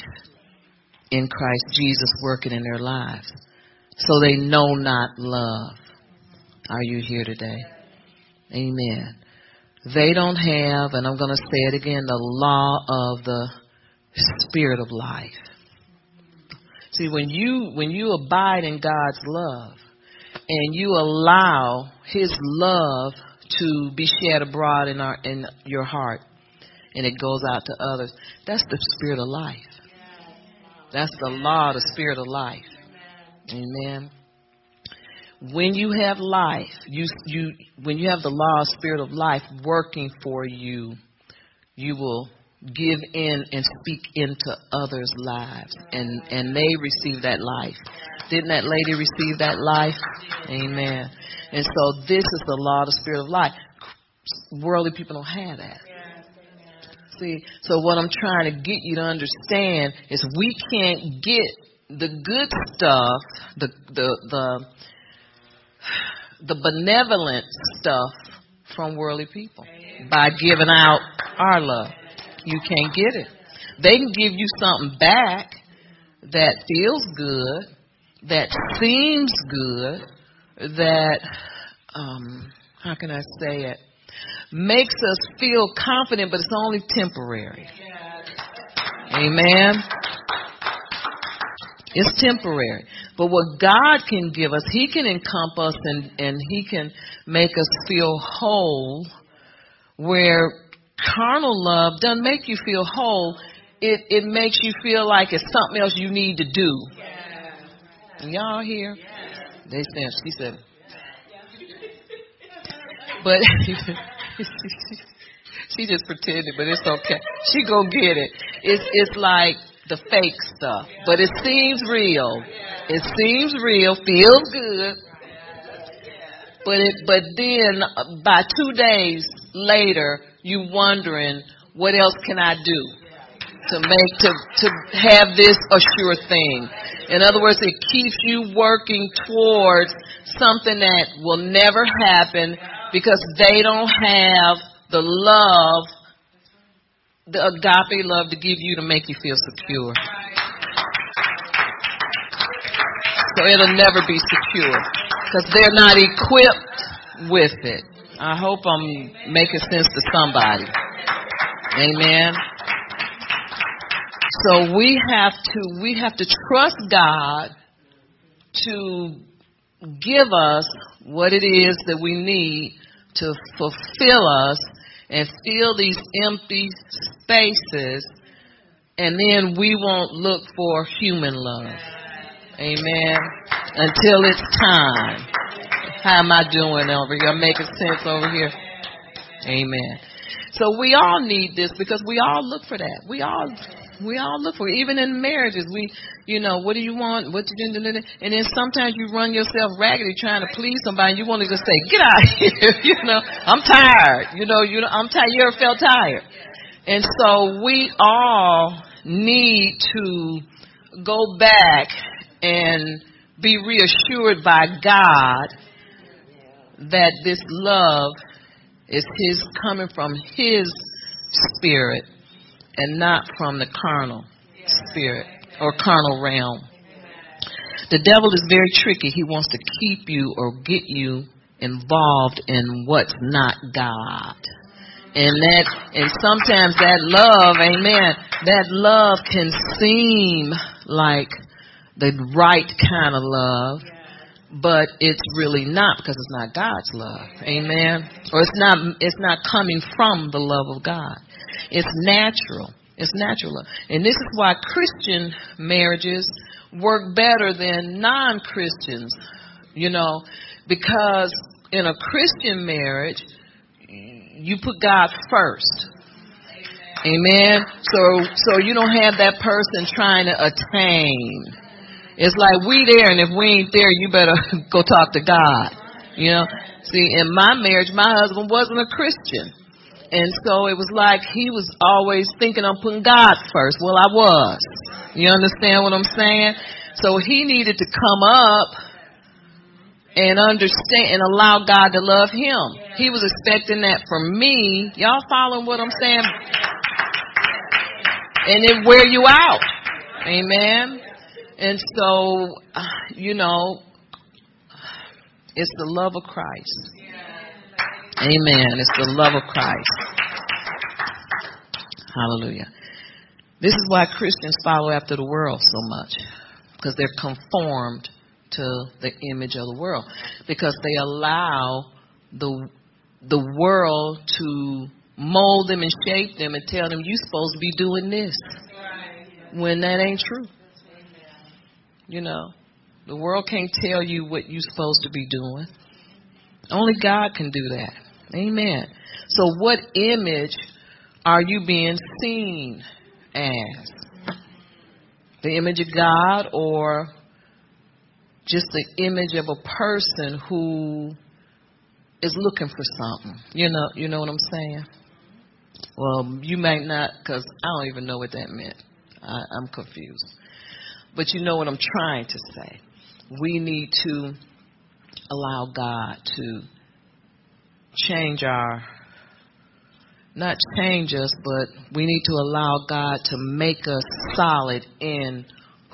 in Christ Jesus working in their lives. So they know not love. Are you here today? Amen. They don't have, and I'm going to say it again, the law of the spirit of life. See, when you when you abide in God's love and you allow His love to be shed abroad in our in your heart, and it goes out to others, that's the spirit of life. That's the law, of the spirit of life. Amen when you have life, you you when you have the law of spirit of life working for you, you will give in and speak into others' lives and and they receive that life. Didn't that lady receive that life? Amen. And so this is the law of the spirit of life. Worldly people don't have that. See, so what I'm trying to get you to understand is we can't get the good stuff, the the the the benevolent stuff from worldly people by giving out our love. You can't get it. They can give you something back that feels good, that seems good, that, um, how can I say it? Makes us feel confident, but it's only temporary. Amen. It's temporary. But what God can give us, He can encompass and, and He can make us feel whole where carnal love doesn't make you feel whole. It, it makes you feel like it's something else you need to do. Y'all here? They said, she said, but she just pretended, but it's okay. She go get it. It's, it's like, the fake stuff. But it seems real. It seems real, feels good. But it, but then by two days later, you wondering what else can I do to make to to have this a sure thing. In other words, it keeps you working towards something that will never happen because they don't have the love the agape love to give you to make you feel secure. So it'll never be secure because they're not equipped with it. I hope I'm making sense to somebody. Amen. So we have to we have to trust God to give us what it is that we need to fulfill us and fill these empty spaces, and then we won't look for human love. Amen. Until it's time. How am I doing over here? I'm making sense over here. Amen. So we all need this because we all look for that. We all we all look for it. Even in marriages, we, you know, what do you want? What you do? And then sometimes you run yourself raggedy trying to please somebody. And you want to just say, "Get out of here!" you know, I'm tired. You know, you know, I'm tired. You ever felt tired? And so we all need to go back and be reassured by God that this love is His coming from His Spirit and not from the carnal spirit or carnal realm. The devil is very tricky. He wants to keep you or get you involved in what's not God. And that, and sometimes that love, amen, that love can seem like the right kind of love, but it's really not because it's not God's love. Amen. Or it's not, it's not coming from the love of God. It's natural. It's natural. And this is why Christian marriages work better than non Christians, you know, because in a Christian marriage, you put God first. Amen. So so you don't have that person trying to attain. It's like we there and if we ain't there you better go talk to God. You know? See, in my marriage my husband wasn't a Christian. And so it was like he was always thinking of putting God first. Well, I was. You understand what I'm saying? So he needed to come up and understand and allow God to love him. He was expecting that from me. Y'all following what I'm saying? And it wear you out. Amen. And so, uh, you know, it's the love of Christ. Amen. It's the love of Christ. Hallelujah. This is why Christians follow after the world so much. Because they're conformed to the image of the world. Because they allow the the world to mold them and shape them and tell them you're supposed to be doing this. When that ain't true. You know. The world can't tell you what you're supposed to be doing. Only God can do that. Amen. So, what image are you being seen as? The image of God or just the image of a person who is looking for something? You know, you know what I'm saying? Well, you might not, because I don't even know what that meant. I, I'm confused. But you know what I'm trying to say. We need to allow God to change our, not change us, but we need to allow God to make us solid in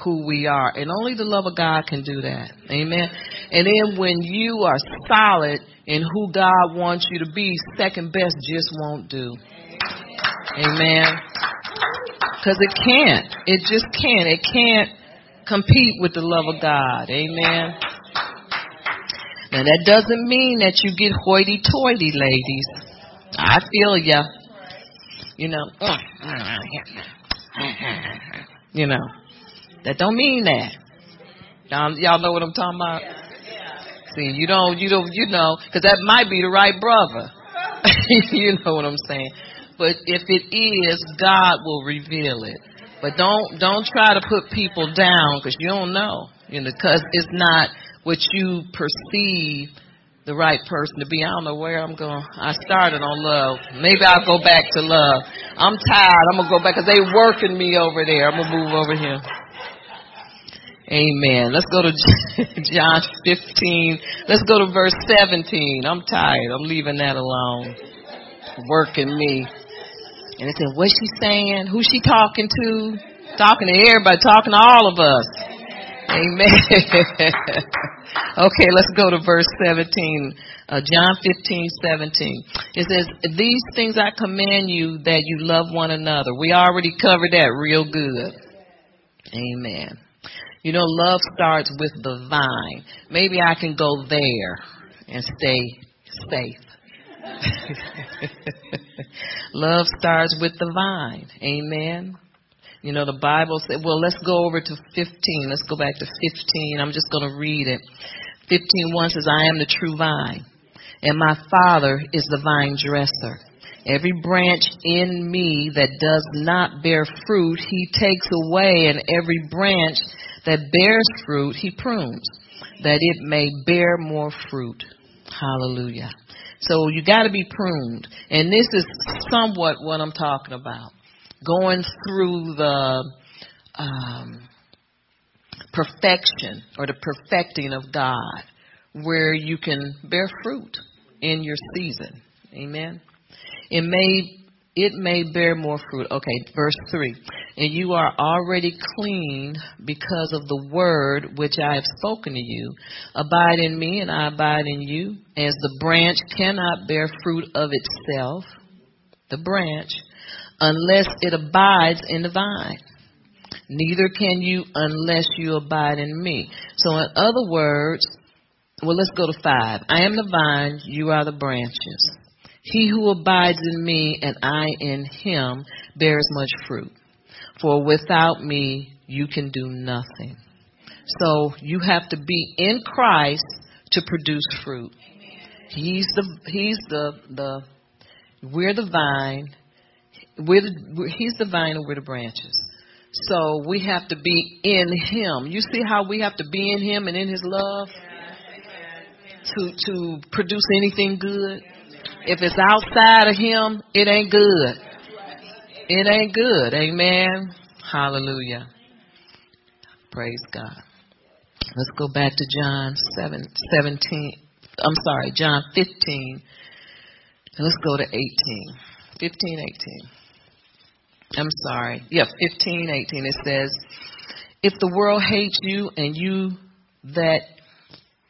who we are. And only the love of God can do that. Amen. And then when you are solid in who God wants you to be, second best just won't do. Amen. Because it can't. It just can't. It can't compete with the love of God. Amen. Now that doesn't mean that you get hoity-toity, ladies. I feel ya. You know. You know. That don't mean that. Y'all, y'all know what I'm talking about? See, you don't, you don't, you know, because that might be the right brother. you know what I'm saying? But if it is, God will reveal it. But don't don't try to put people down because you don't know, you know, because it's not what you perceive the right person to be. I don't know where I'm going. I started on love. Maybe I'll go back to love. I'm tired. I'm gonna go back because they working me over there. I'm gonna move over here. Amen. Let's go to John 15. Let's go to verse 17. I'm tired. I'm leaving that alone. Working me. And it said, what's she saying? Who's she talking to? Talking to everybody, talking to all of us. Amen. okay, let's go to verse 17. Uh, John 15, 17. It says, These things I command you that you love one another. We already covered that real good. Amen. You know, love starts with the vine. Maybe I can go there and stay safe. love starts with the vine. Amen. You know, the Bible said, well, let's go over to 15. Let's go back to 15. I'm just going to read it. 15.1 says, I am the true vine, and my Father is the vine dresser. Every branch in me that does not bear fruit, he takes away, and every branch that bears fruit, he prunes, that it may bear more fruit. Hallelujah. So you got to be pruned. And this is somewhat what I'm talking about. Going through the um, perfection or the perfecting of God, where you can bear fruit in your season. Amen. It may it may bear more fruit. Okay, verse 3. And you are already clean because of the word which I have spoken to you. Abide in me, and I abide in you. As the branch cannot bear fruit of itself, the branch, unless it abides in the vine. Neither can you unless you abide in me. So, in other words, well, let's go to 5. I am the vine, you are the branches. He who abides in me and I in him bears much fruit. For without me, you can do nothing. So you have to be in Christ to produce fruit. He's the, he's the, the, we're the vine. We're the, he's the vine and we're the branches. So we have to be in him. You see how we have to be in him and in his love to, to produce anything good? If it's outside of Him, it ain't good. It ain't good. Amen. Hallelujah. Praise God. Let's go back to John 7, 17. I'm sorry, John 15. Let's go to 18. 15, 18. I'm sorry. Yeah, 15, 18. It says, If the world hates you and you that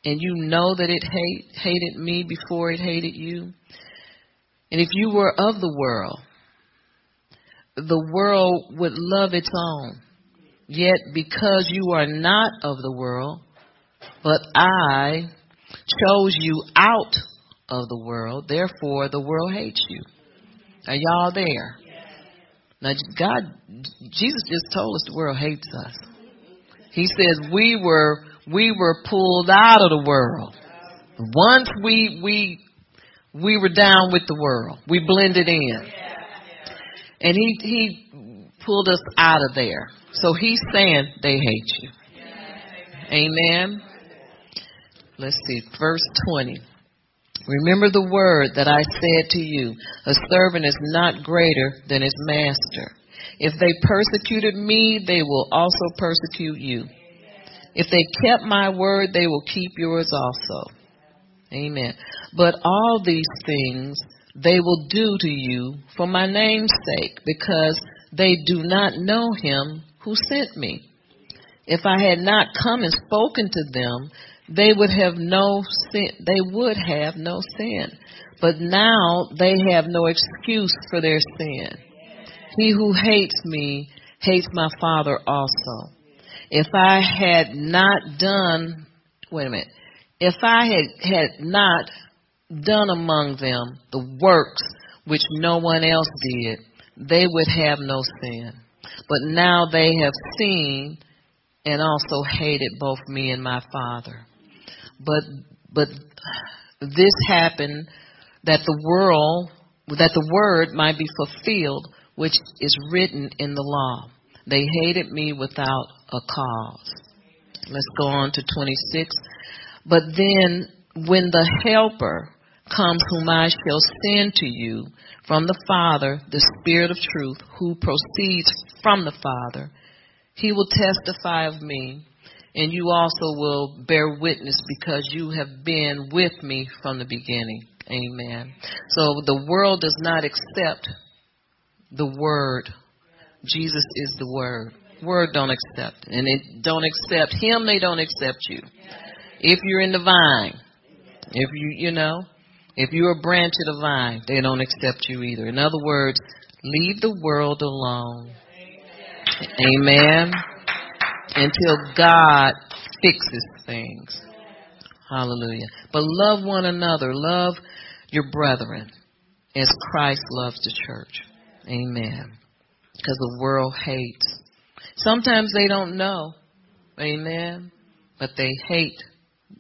and you know that it hate, hated me before it hated you, and if you were of the world, the world would love its own. Yet because you are not of the world, but I chose you out of the world, therefore the world hates you. Are y'all there? Now God, Jesus just told us the world hates us. He says we were, we were pulled out of the world. Once we, we we were down with the world. We blended in. And he, he pulled us out of there. So he's saying they hate you. Amen. Let's see, verse 20. Remember the word that I said to you, a servant is not greater than his master. If they persecuted me, they will also persecute you. If they kept my word, they will keep yours also. Amen. But all these things they will do to you for my name's sake, because they do not know him who sent me. if I had not come and spoken to them, they would have no sin. They would have no sin. But now they have no excuse for their sin. He who hates me hates my Father also. If I had not done, wait a minute, if I had, had not done among them the works which no one else did, they would have no sin. But now they have seen and also hated both me and my Father. But, but this happened that the world, that the word might be fulfilled, which is written in the law. They hated me without a cause. Let's go on to 26. But then when the helper comes whom I shall send to you from the Father, the Spirit of truth, who proceeds from the Father, he will testify of me, and you also will bear witness because you have been with me from the beginning. Amen. So the world does not accept the word. Jesus is the word. Word don't accept. And it don't accept him, they don't accept you. If you're in the vine, if you, you know, if you're a branch of the vine, they don't accept you either. In other words, leave the world alone. Amen. Until God fixes things. Hallelujah. But love one another. Love your brethren as Christ loves the church. Amen. Because the world hates. Sometimes they don't know. Amen. But they hate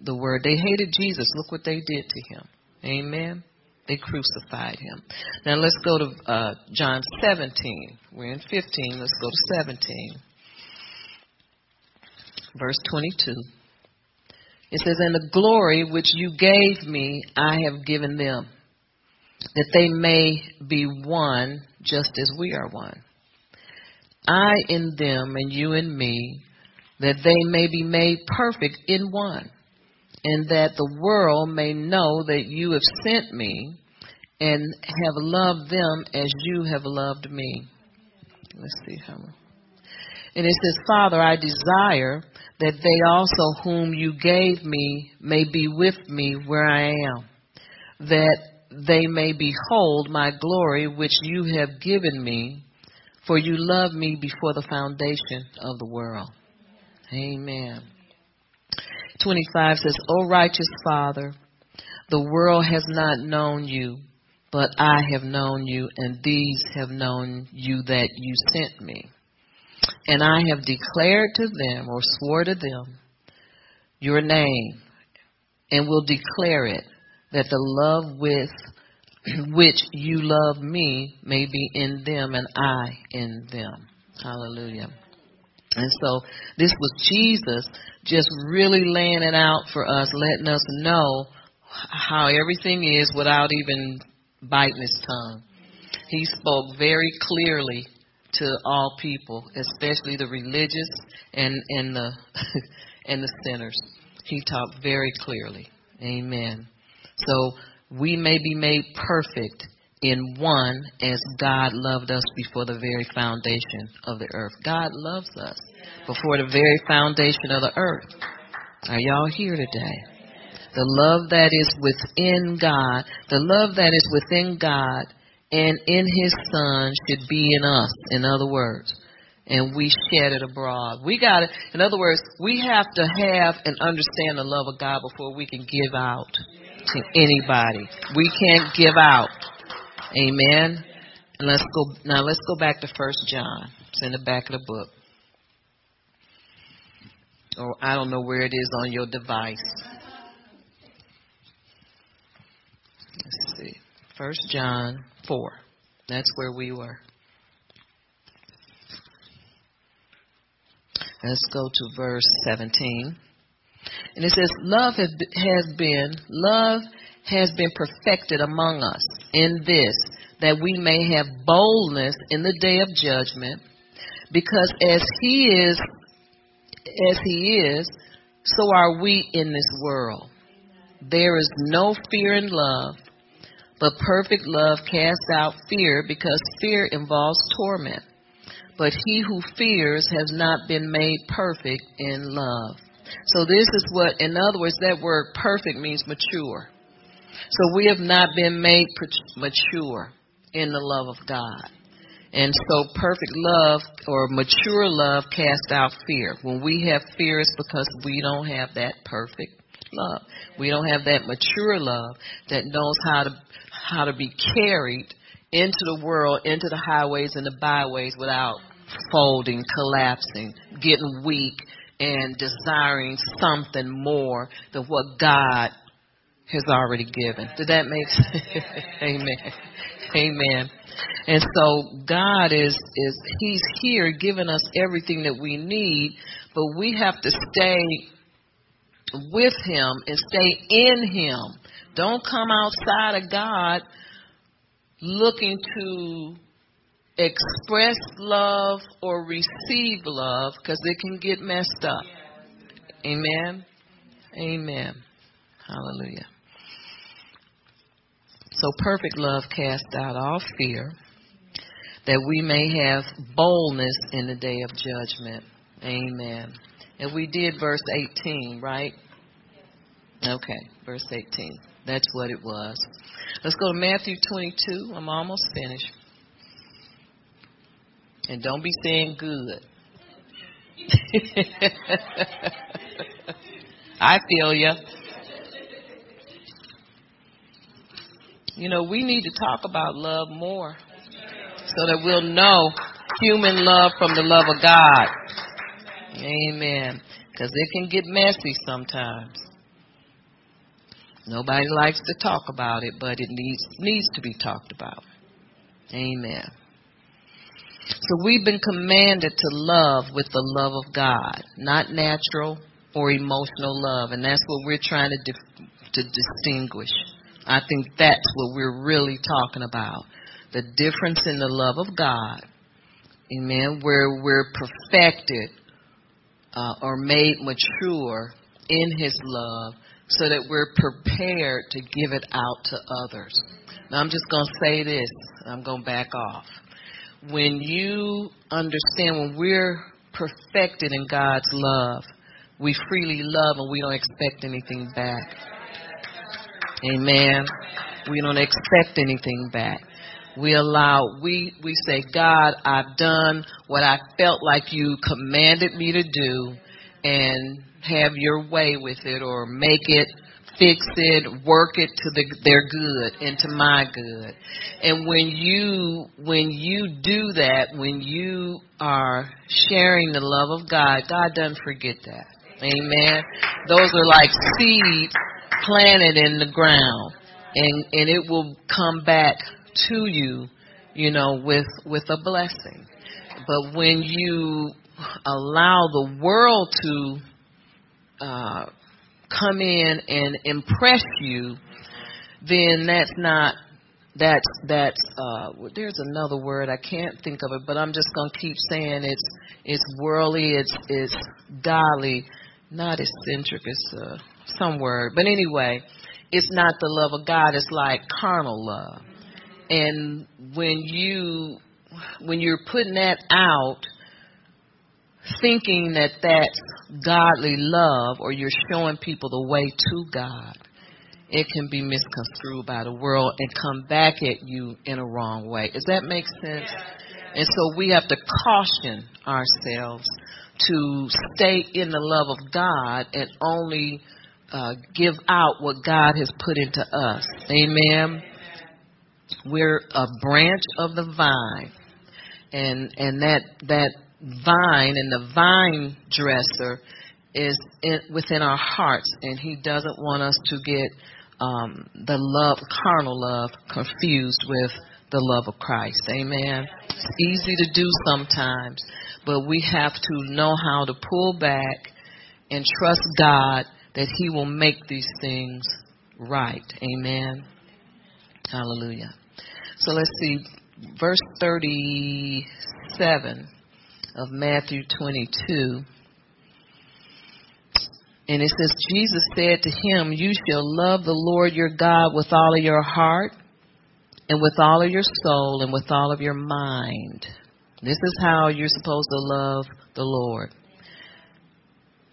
the word. They hated Jesus. Look what they did to him. Amen. They crucified him. Now let's go to uh, John 17. We're in 15. Let's go to 17. Verse 22. It says, And the glory which you gave me, I have given them, that they may be one just as we are one. I in them and you in me, that they may be made perfect in one and that the world may know that you have sent me and have loved them as you have loved me. Let's see how. And it says, Father, I desire that they also whom you gave me may be with me where I am, that they may behold my glory which you have given me, for you loved me before the foundation of the world. Amen. 25 says, O righteous Father, the world has not known you, but I have known you, and these have known you that you sent me. And I have declared to them, or swore to them, your name, and will declare it, that the love with which you love me may be in them and I in them. Hallelujah. And so this was Jesus just really laying it out for us, letting us know how everything is without even biting his tongue. He spoke very clearly to all people, especially the religious and, and the and the sinners. He talked very clearly. Amen. So we may be made perfect in one as God loved us before the very foundation of the earth. God loves us before the very foundation of the earth. Are y'all here today? The love that is within God, the love that is within God and in His Son should be in us, in other words. And we shed it abroad. We got it. In other words, we have to have and understand the love of God before we can give out to anybody. We can't give out. Amen. And let's go now. Let's go back to First John. It's in the back of the book, or I don't know where it is on your device. Let's see. First John four. That's where we were. Let's go to verse 17. And it says, Love has been, love has been perfected among us in this, that we may have boldness in the day of judgment, because as he is, as he is, so are we in this world. There is no fear in love, but perfect love casts out fear because fear involves torment. but he who fears has not been made perfect in love. So this is what, in other words, that word perfect means mature. So we have not been made mature in the love of God. And so perfect love or mature love casts out fear. When we have fear, it's because we don't have that perfect love. We don't have that mature love that knows how to how to be carried into the world, into the highways and the byways without folding, collapsing, getting weak, and desiring something more than what God has already given. Did that make sense? Amen. Amen. And so God is is He's here giving us everything that we need, but we have to stay with Him and stay in Him. Don't come outside of God looking to express love or receive love because it can get messed up. Amen. Amen. Hallelujah. So perfect love casts out all fear that we may have boldness in the day of judgment. Amen. And we did verse 18, right? Okay, verse 18. That's what it was. Let's go to Matthew 22. I'm almost finished. And don't be saying good. I feel you. You know, we need to talk about love more so that we'll know human love from the love of God. Amen. Because it can get messy sometimes. Nobody likes to talk about it, but it needs needs to be talked about. Amen. So we've been commanded to love with the love of God, not natural or emotional love, and that's what we're trying to dif- to distinguish. I think that's what we're really talking about. The difference in the love of God. Amen. Where we're perfected uh, or made mature in His love so that we're prepared to give it out to others. Now, I'm just going to say this. I'm going to back off. When you understand, when we're perfected in God's love, we freely love and we don't expect anything back. Amen. We don't expect anything back. We allow, we, we say, God, I've done what I felt like you commanded me to do and have your way with it or make it, fix it, work it to the, their good and to my good. And when you, when you do that, when you are sharing the love of God, God doesn't forget that. Amen. Those are like seeds planted in the ground and, and it will come back to you, you know, with, with a blessing. But when you allow the world to uh, come in and impress you, then that's not that's that's uh there's another word I can't think of it, but I'm just gonna keep saying it's it's worldly, it's it's godly, not eccentric, it's uh, some word. But anyway, it's not the love of God, it's like carnal love. And when you when you're putting that out thinking that that's godly love or you're showing people the way to God, it can be misconstrued by the world and come back at you in a wrong way. Does that make sense? And so we have to caution ourselves to stay in the love of God and only uh, give out what God has put into us. Amen. We're a branch of the vine, and and that that vine and the vine dresser is in, within our hearts, and He doesn't want us to get um, the love, carnal love, confused with the love of Christ. Amen. It's easy to do sometimes, but we have to know how to pull back and trust God that He will make these things right. Amen. Hallelujah. So let's see, verse 37 of Matthew 22. And it says, Jesus said to him, You shall love the Lord your God with all of your heart, and with all of your soul, and with all of your mind. This is how you're supposed to love the Lord.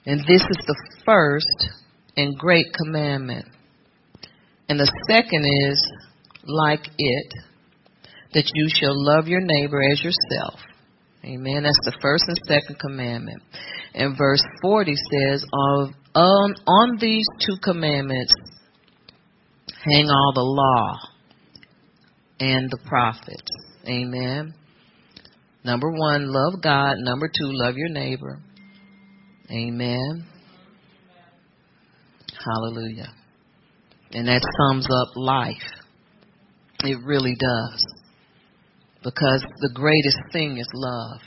And this is the first and great commandment. And the second is like it, that you shall love your neighbor as yourself. Amen. That's the first and second commandment. And verse 40 says, on, on, um, on these two commandments hang all the law and the prophets. Amen. Number one, love God. Number two, love your neighbor. Amen. Hallelujah. And that sums up life. It really does. Because the greatest thing is love.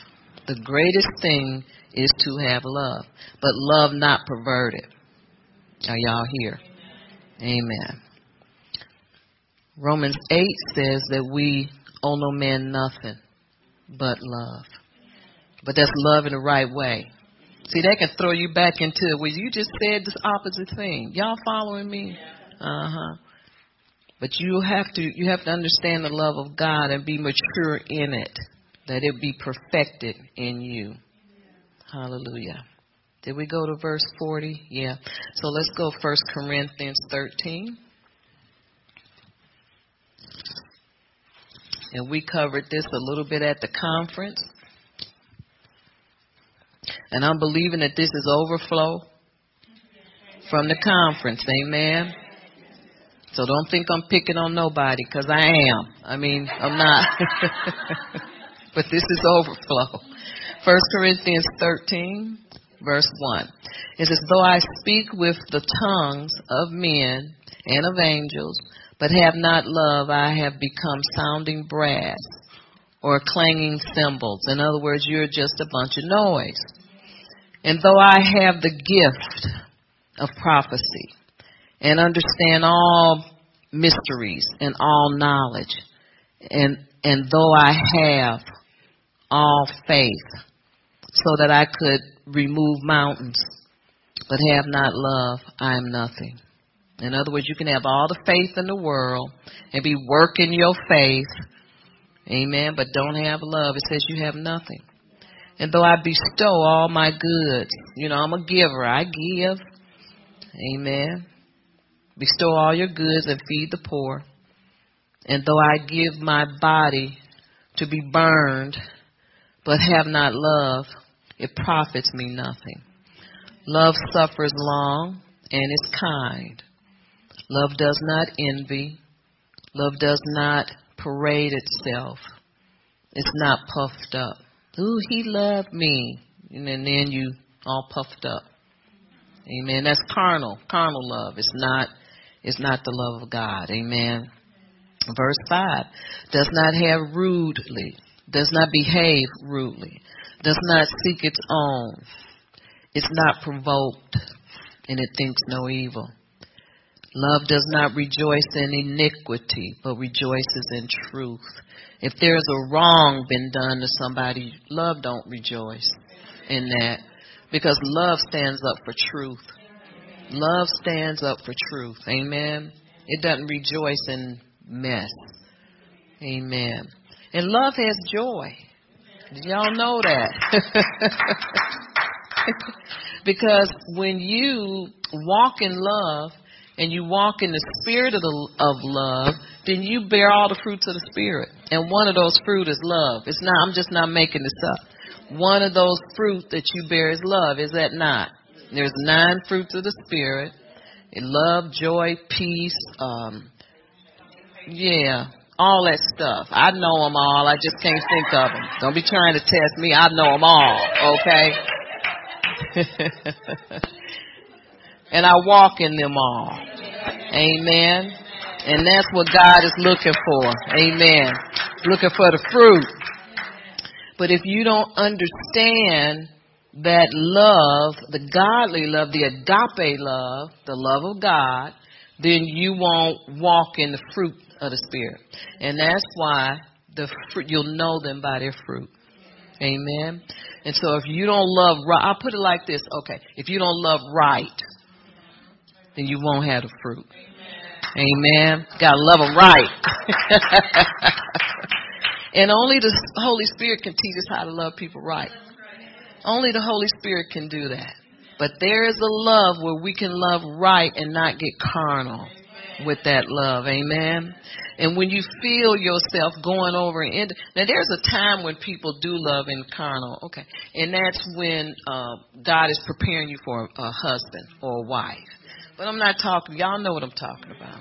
The greatest thing is to have love. But love not perverted. Are y'all here? Amen. Romans 8 says that we owe no man nothing but love. But that's love in the right way. See, that can throw you back into it. well, you just said this opposite thing. Y'all following me? Uh huh. But you have to you have to understand the love of God and be mature in it, that it be perfected in you. Hallelujah. Did we go to verse 40? Yeah. So let's go First Corinthians 13. And we covered this a little bit at the conference. And I'm believing that this is overflow from the conference. Amen. So don't think I'm picking on nobody because I am. I mean, I'm not. but this is overflow. First Corinthians 13, verse 1. It says, Though I speak with the tongues of men and of angels, but have not love, I have become sounding brass or clanging cymbals. In other words, you're just a bunch of noise. And though I have the gift of prophecy and understand all mysteries and all knowledge, and, and though I have all faith so that I could remove mountains, but have not love, I am nothing. In other words, you can have all the faith in the world and be working your faith, amen, but don't have love. It says you have nothing. And though I bestow all my goods, you know, I'm a giver. I give. Amen. Bestow all your goods and feed the poor. And though I give my body to be burned, but have not love, it profits me nothing. Love suffers long and is kind. Love does not envy. Love does not parade itself. It's not puffed up. Ooh, he loved me. And then, then you all puffed up. Amen. That's carnal, carnal love. It's not, it's not the love of God. Amen. Verse 5 does not have rudely, does not behave rudely, does not seek its own, it's not provoked, and it thinks no evil. Love does not rejoice in iniquity, but rejoices in truth. If there's a wrong been done to somebody, love don't rejoice in that because love stands up for truth. Love stands up for truth. Amen. It doesn't rejoice in mess. Amen. And love has joy. Y'all know that. because when you walk in love, and you walk in the spirit of, the, of love, then you bear all the fruits of the spirit. And one of those fruit is love. It's not, I'm just not making this up. One of those fruit that you bear is love. Is that not? There's nine fruits of the spirit. Love, joy, peace, um, yeah, all that stuff. I know them all. I just can't think of them. Don't be trying to test me. I know them all. Okay. and I walk in them all. Amen. And that's what God is looking for. Amen. Looking for the fruit. But if you don't understand that love, the godly love, the agape love, the love of God, then you won't walk in the fruit of the Spirit. And that's why the fruit, you'll know them by their fruit. Amen. And so if you don't love right, I'll put it like this. Okay. If you don't love right, then you won't have the fruit. Amen. Gotta love them right. And only the Holy Spirit can teach us how to love people right. Only the Holy Spirit can do that. But there is a love where we can love right and not get carnal with that love. Amen. And when you feel yourself going over and now there's a time when people do love in carnal, okay, and that's when uh, God is preparing you for a husband or a wife. But I'm not talking. Y'all know what I'm talking about.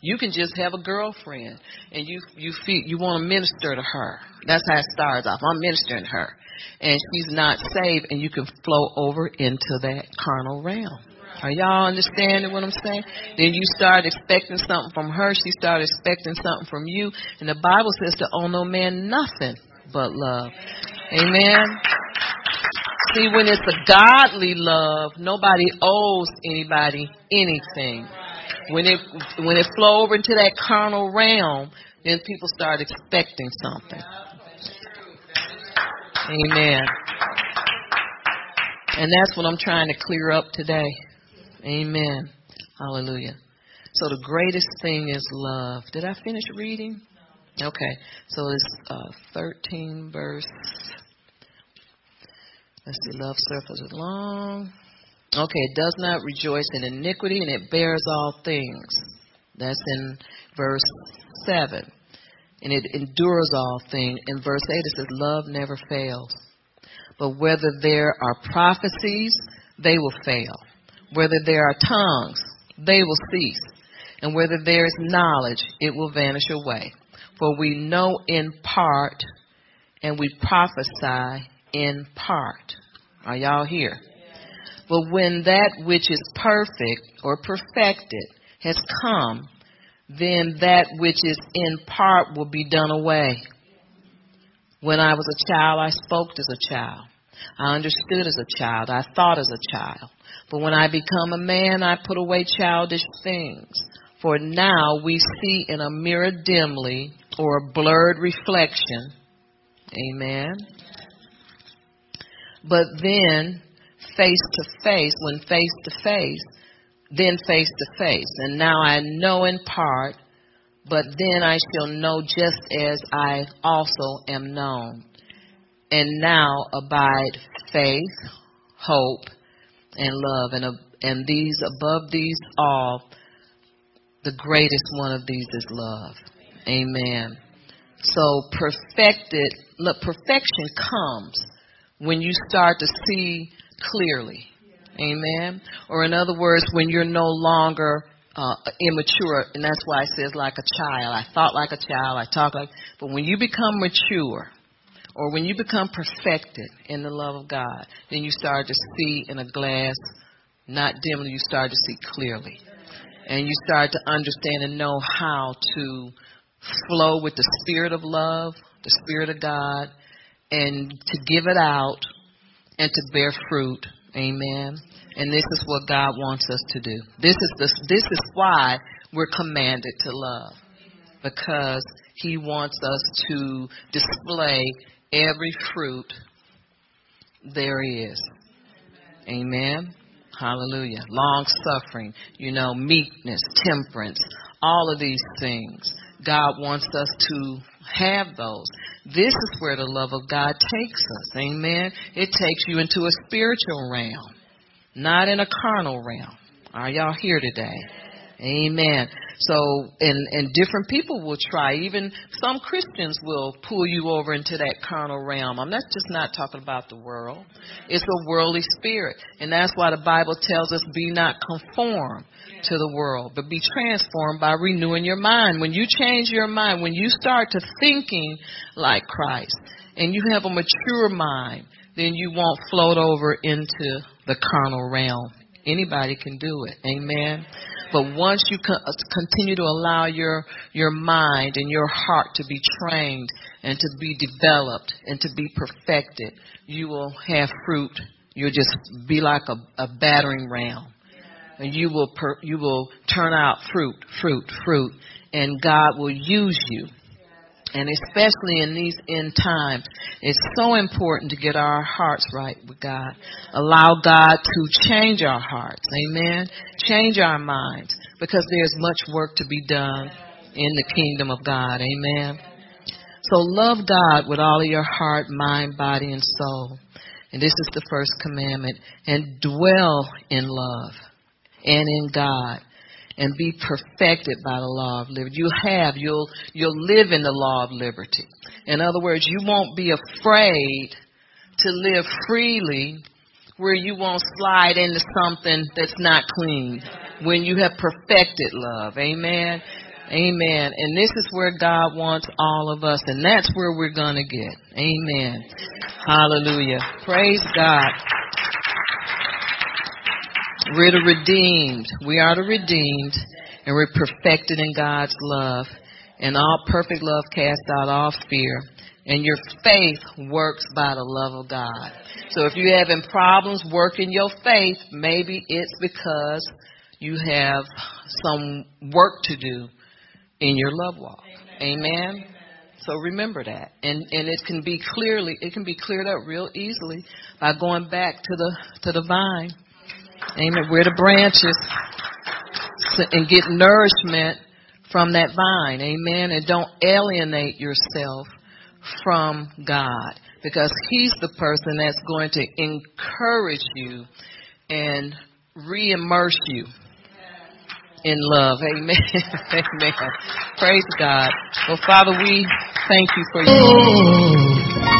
You can just have a girlfriend and you you feel you want to minister to her. That's how it starts off. I'm ministering to her, and she's not saved, and you can flow over into that carnal realm. Are y'all understanding what I'm saying? Then you start expecting something from her. She started expecting something from you. And the Bible says to owe no man nothing but love. Amen. See, when it's a godly love, nobody owes anybody anything. When it when it flow over into that carnal realm, then people start expecting something. Amen. And that's what I'm trying to clear up today. Amen. Hallelujah. So the greatest thing is love. Did I finish reading? Okay. So it's uh, 13 verse. Let's see. Love suffers long. Okay. It does not rejoice in iniquity and it bears all things. That's in verse 7. And it endures all things. In verse 8 it says, Love never fails. But whether there are prophecies, they will fail. Whether there are tongues, they will cease. And whether there is knowledge, it will vanish away. For we know in part and we prophesy in part. Are y'all here? But when that which is perfect or perfected has come, then that which is in part will be done away. When I was a child, I spoke as a child. I understood as a child. I thought as a child. But when I become a man, I put away childish things. For now we see in a mirror dimly or a blurred reflection. Amen. But then face to face, when face to face, then face to face. And now I know in part, but then I shall know just as I also am known. And now abide faith, hope, and love. And, and these, above these all, the greatest one of these is love. Amen. So perfected, look, perfection comes when you start to see clearly. Amen. Or in other words, when you're no longer uh, immature, and that's why it says like a child. I thought like a child, I talk like, but when you become mature, or when you become perfected in the love of God, then you start to see in a glass, not dimly, you start to see clearly. And you start to understand and know how to flow with the spirit of love, the spirit of God, and to give it out and to bear fruit. Amen. And this is what God wants us to do. This is the, this is why we're commanded to love. Because he wants us to display every fruit there is. Amen. Hallelujah. Long suffering, you know, meekness, temperance, all of these things. God wants us to have those. This is where the love of God takes us. Amen. It takes you into a spiritual realm, not in a carnal realm. Are y'all here today? Amen. So, and, and different people will try. Even some Christians will pull you over into that carnal realm. I'm not just not talking about the world. It's a worldly spirit. And that's why the Bible tells us be not conformed to the world, but be transformed by renewing your mind. When you change your mind, when you start to thinking like Christ, and you have a mature mind, then you won't float over into the carnal realm. Anybody can do it. Amen. But once you uh, continue to allow your your mind and your heart to be trained and to be developed and to be perfected, you will have fruit. You'll just be like a, a battering ram, and you will per, you will turn out fruit, fruit, fruit, and God will use you and especially in these end times, it's so important to get our hearts right with God. Allow God to change our hearts. Amen. Change our minds because there's much work to be done in the kingdom of God. Amen. So love God with all of your heart, mind, body, and soul. And this is the first commandment. And dwell in love and in God and be perfected by the law of liberty. You have, you'll, you'll live in the law of liberty. In other words, you won't be afraid to live freely where you won't slide into something that's not clean when you have perfected love. Amen. Amen. And this is where God wants all of us, and that's where we're going to get. Amen. Hallelujah. Praise God. We're the redeemed. We are the redeemed, and we're perfected in God's love. And all perfect love casts out all fear. And your faith works by the love of God. So if you're having problems working your faith, maybe it's because you have some work to do in your love walk. Amen. Amen. So remember that. And and it can be clearly it can be cleared up real easily by going back to the to the vine. Amen. Where the branches and get nourishment from that vine. Amen. And don't alienate yourself from God because He's the person that's going to encourage you and re-immerse you in love. Amen. Amen. Praise God. Well, Father, we thank you for you. Oh.